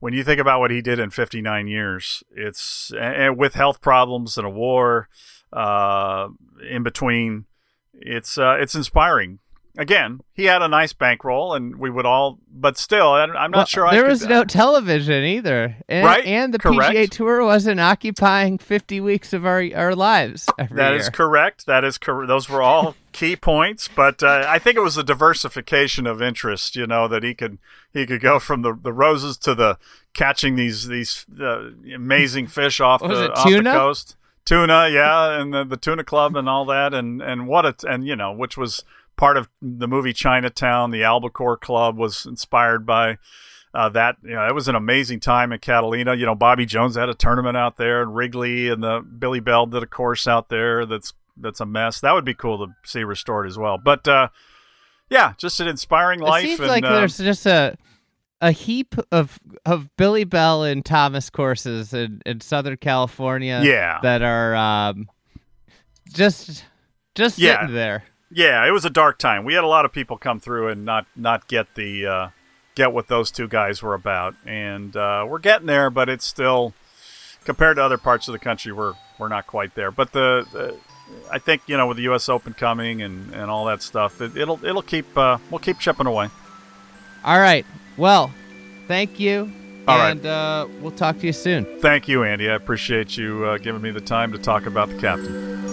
when you think about what he did in 59 years, it's and with health problems and a war uh, in between it's uh, it's inspiring. Again, he had a nice bankroll, and we would all, but still, I'm not well, sure. There I was could, no television either, and, right? And the correct. PGA Tour wasn't occupying 50 weeks of our our lives. That year. is correct. That is correct. Those were all key points, but uh, I think it was the diversification of interest. You know that he could he could go from the, the roses to the catching these these uh, amazing fish off the off the coast tuna, yeah, and the, the tuna club and all that, and and what it and you know which was part of the movie Chinatown. The Albacore Club was inspired by. Uh, that you know, it was an amazing time in Catalina. You know, Bobby Jones had a tournament out there, and Wrigley and the Billy Bell did a course out there. That's that's a mess. That would be cool to see restored as well. But uh, yeah, just an inspiring life. It seems and, like uh, there's just a a heap of of Billy Bell and Thomas courses in, in Southern California. Yeah. that are um, just just Yeah. sitting there. Yeah, it was a dark time. We had a lot of people come through and not not get the uh, get what those two guys were about, and uh, we're getting there, but it's still compared to other parts of the country, we're we're not quite there. But the, the I think you know with the U.S. Open coming and, and all that stuff, it, it'll it'll keep uh, we'll keep chipping away. All right. Well, thank you. All right. and uh, we'll talk to you soon. Thank you, Andy. I appreciate you uh, giving me the time to talk about the captain.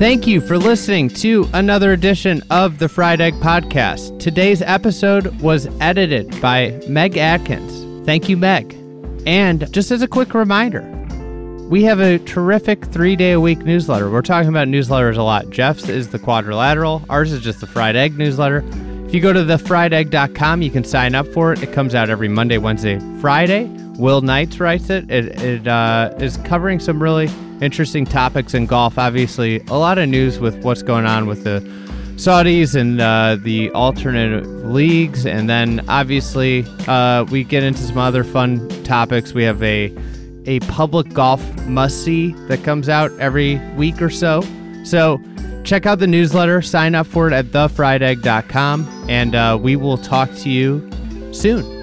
Thank you for listening to another edition of the Fried Egg Podcast. Today's episode was edited by Meg Atkins. Thank you, Meg. And just as a quick reminder, we have a terrific three day a week newsletter. We're talking about newsletters a lot. Geoff's is the quadrilateral, ours is just the fried egg newsletter. If you go to thefriedegg.com, you can sign up for it. It comes out every Monday, Wednesday, Friday. Will Knights writes it. It, it uh, is covering some really interesting topics in golf. Obviously, a lot of news with what's going on with the Saudis and uh, the alternate leagues. And then obviously, uh, we get into some other fun topics. We have a a public golf must see that comes out every week or so. So check out the newsletter, sign up for it at thefriedegg.com, and uh, we will talk to you soon.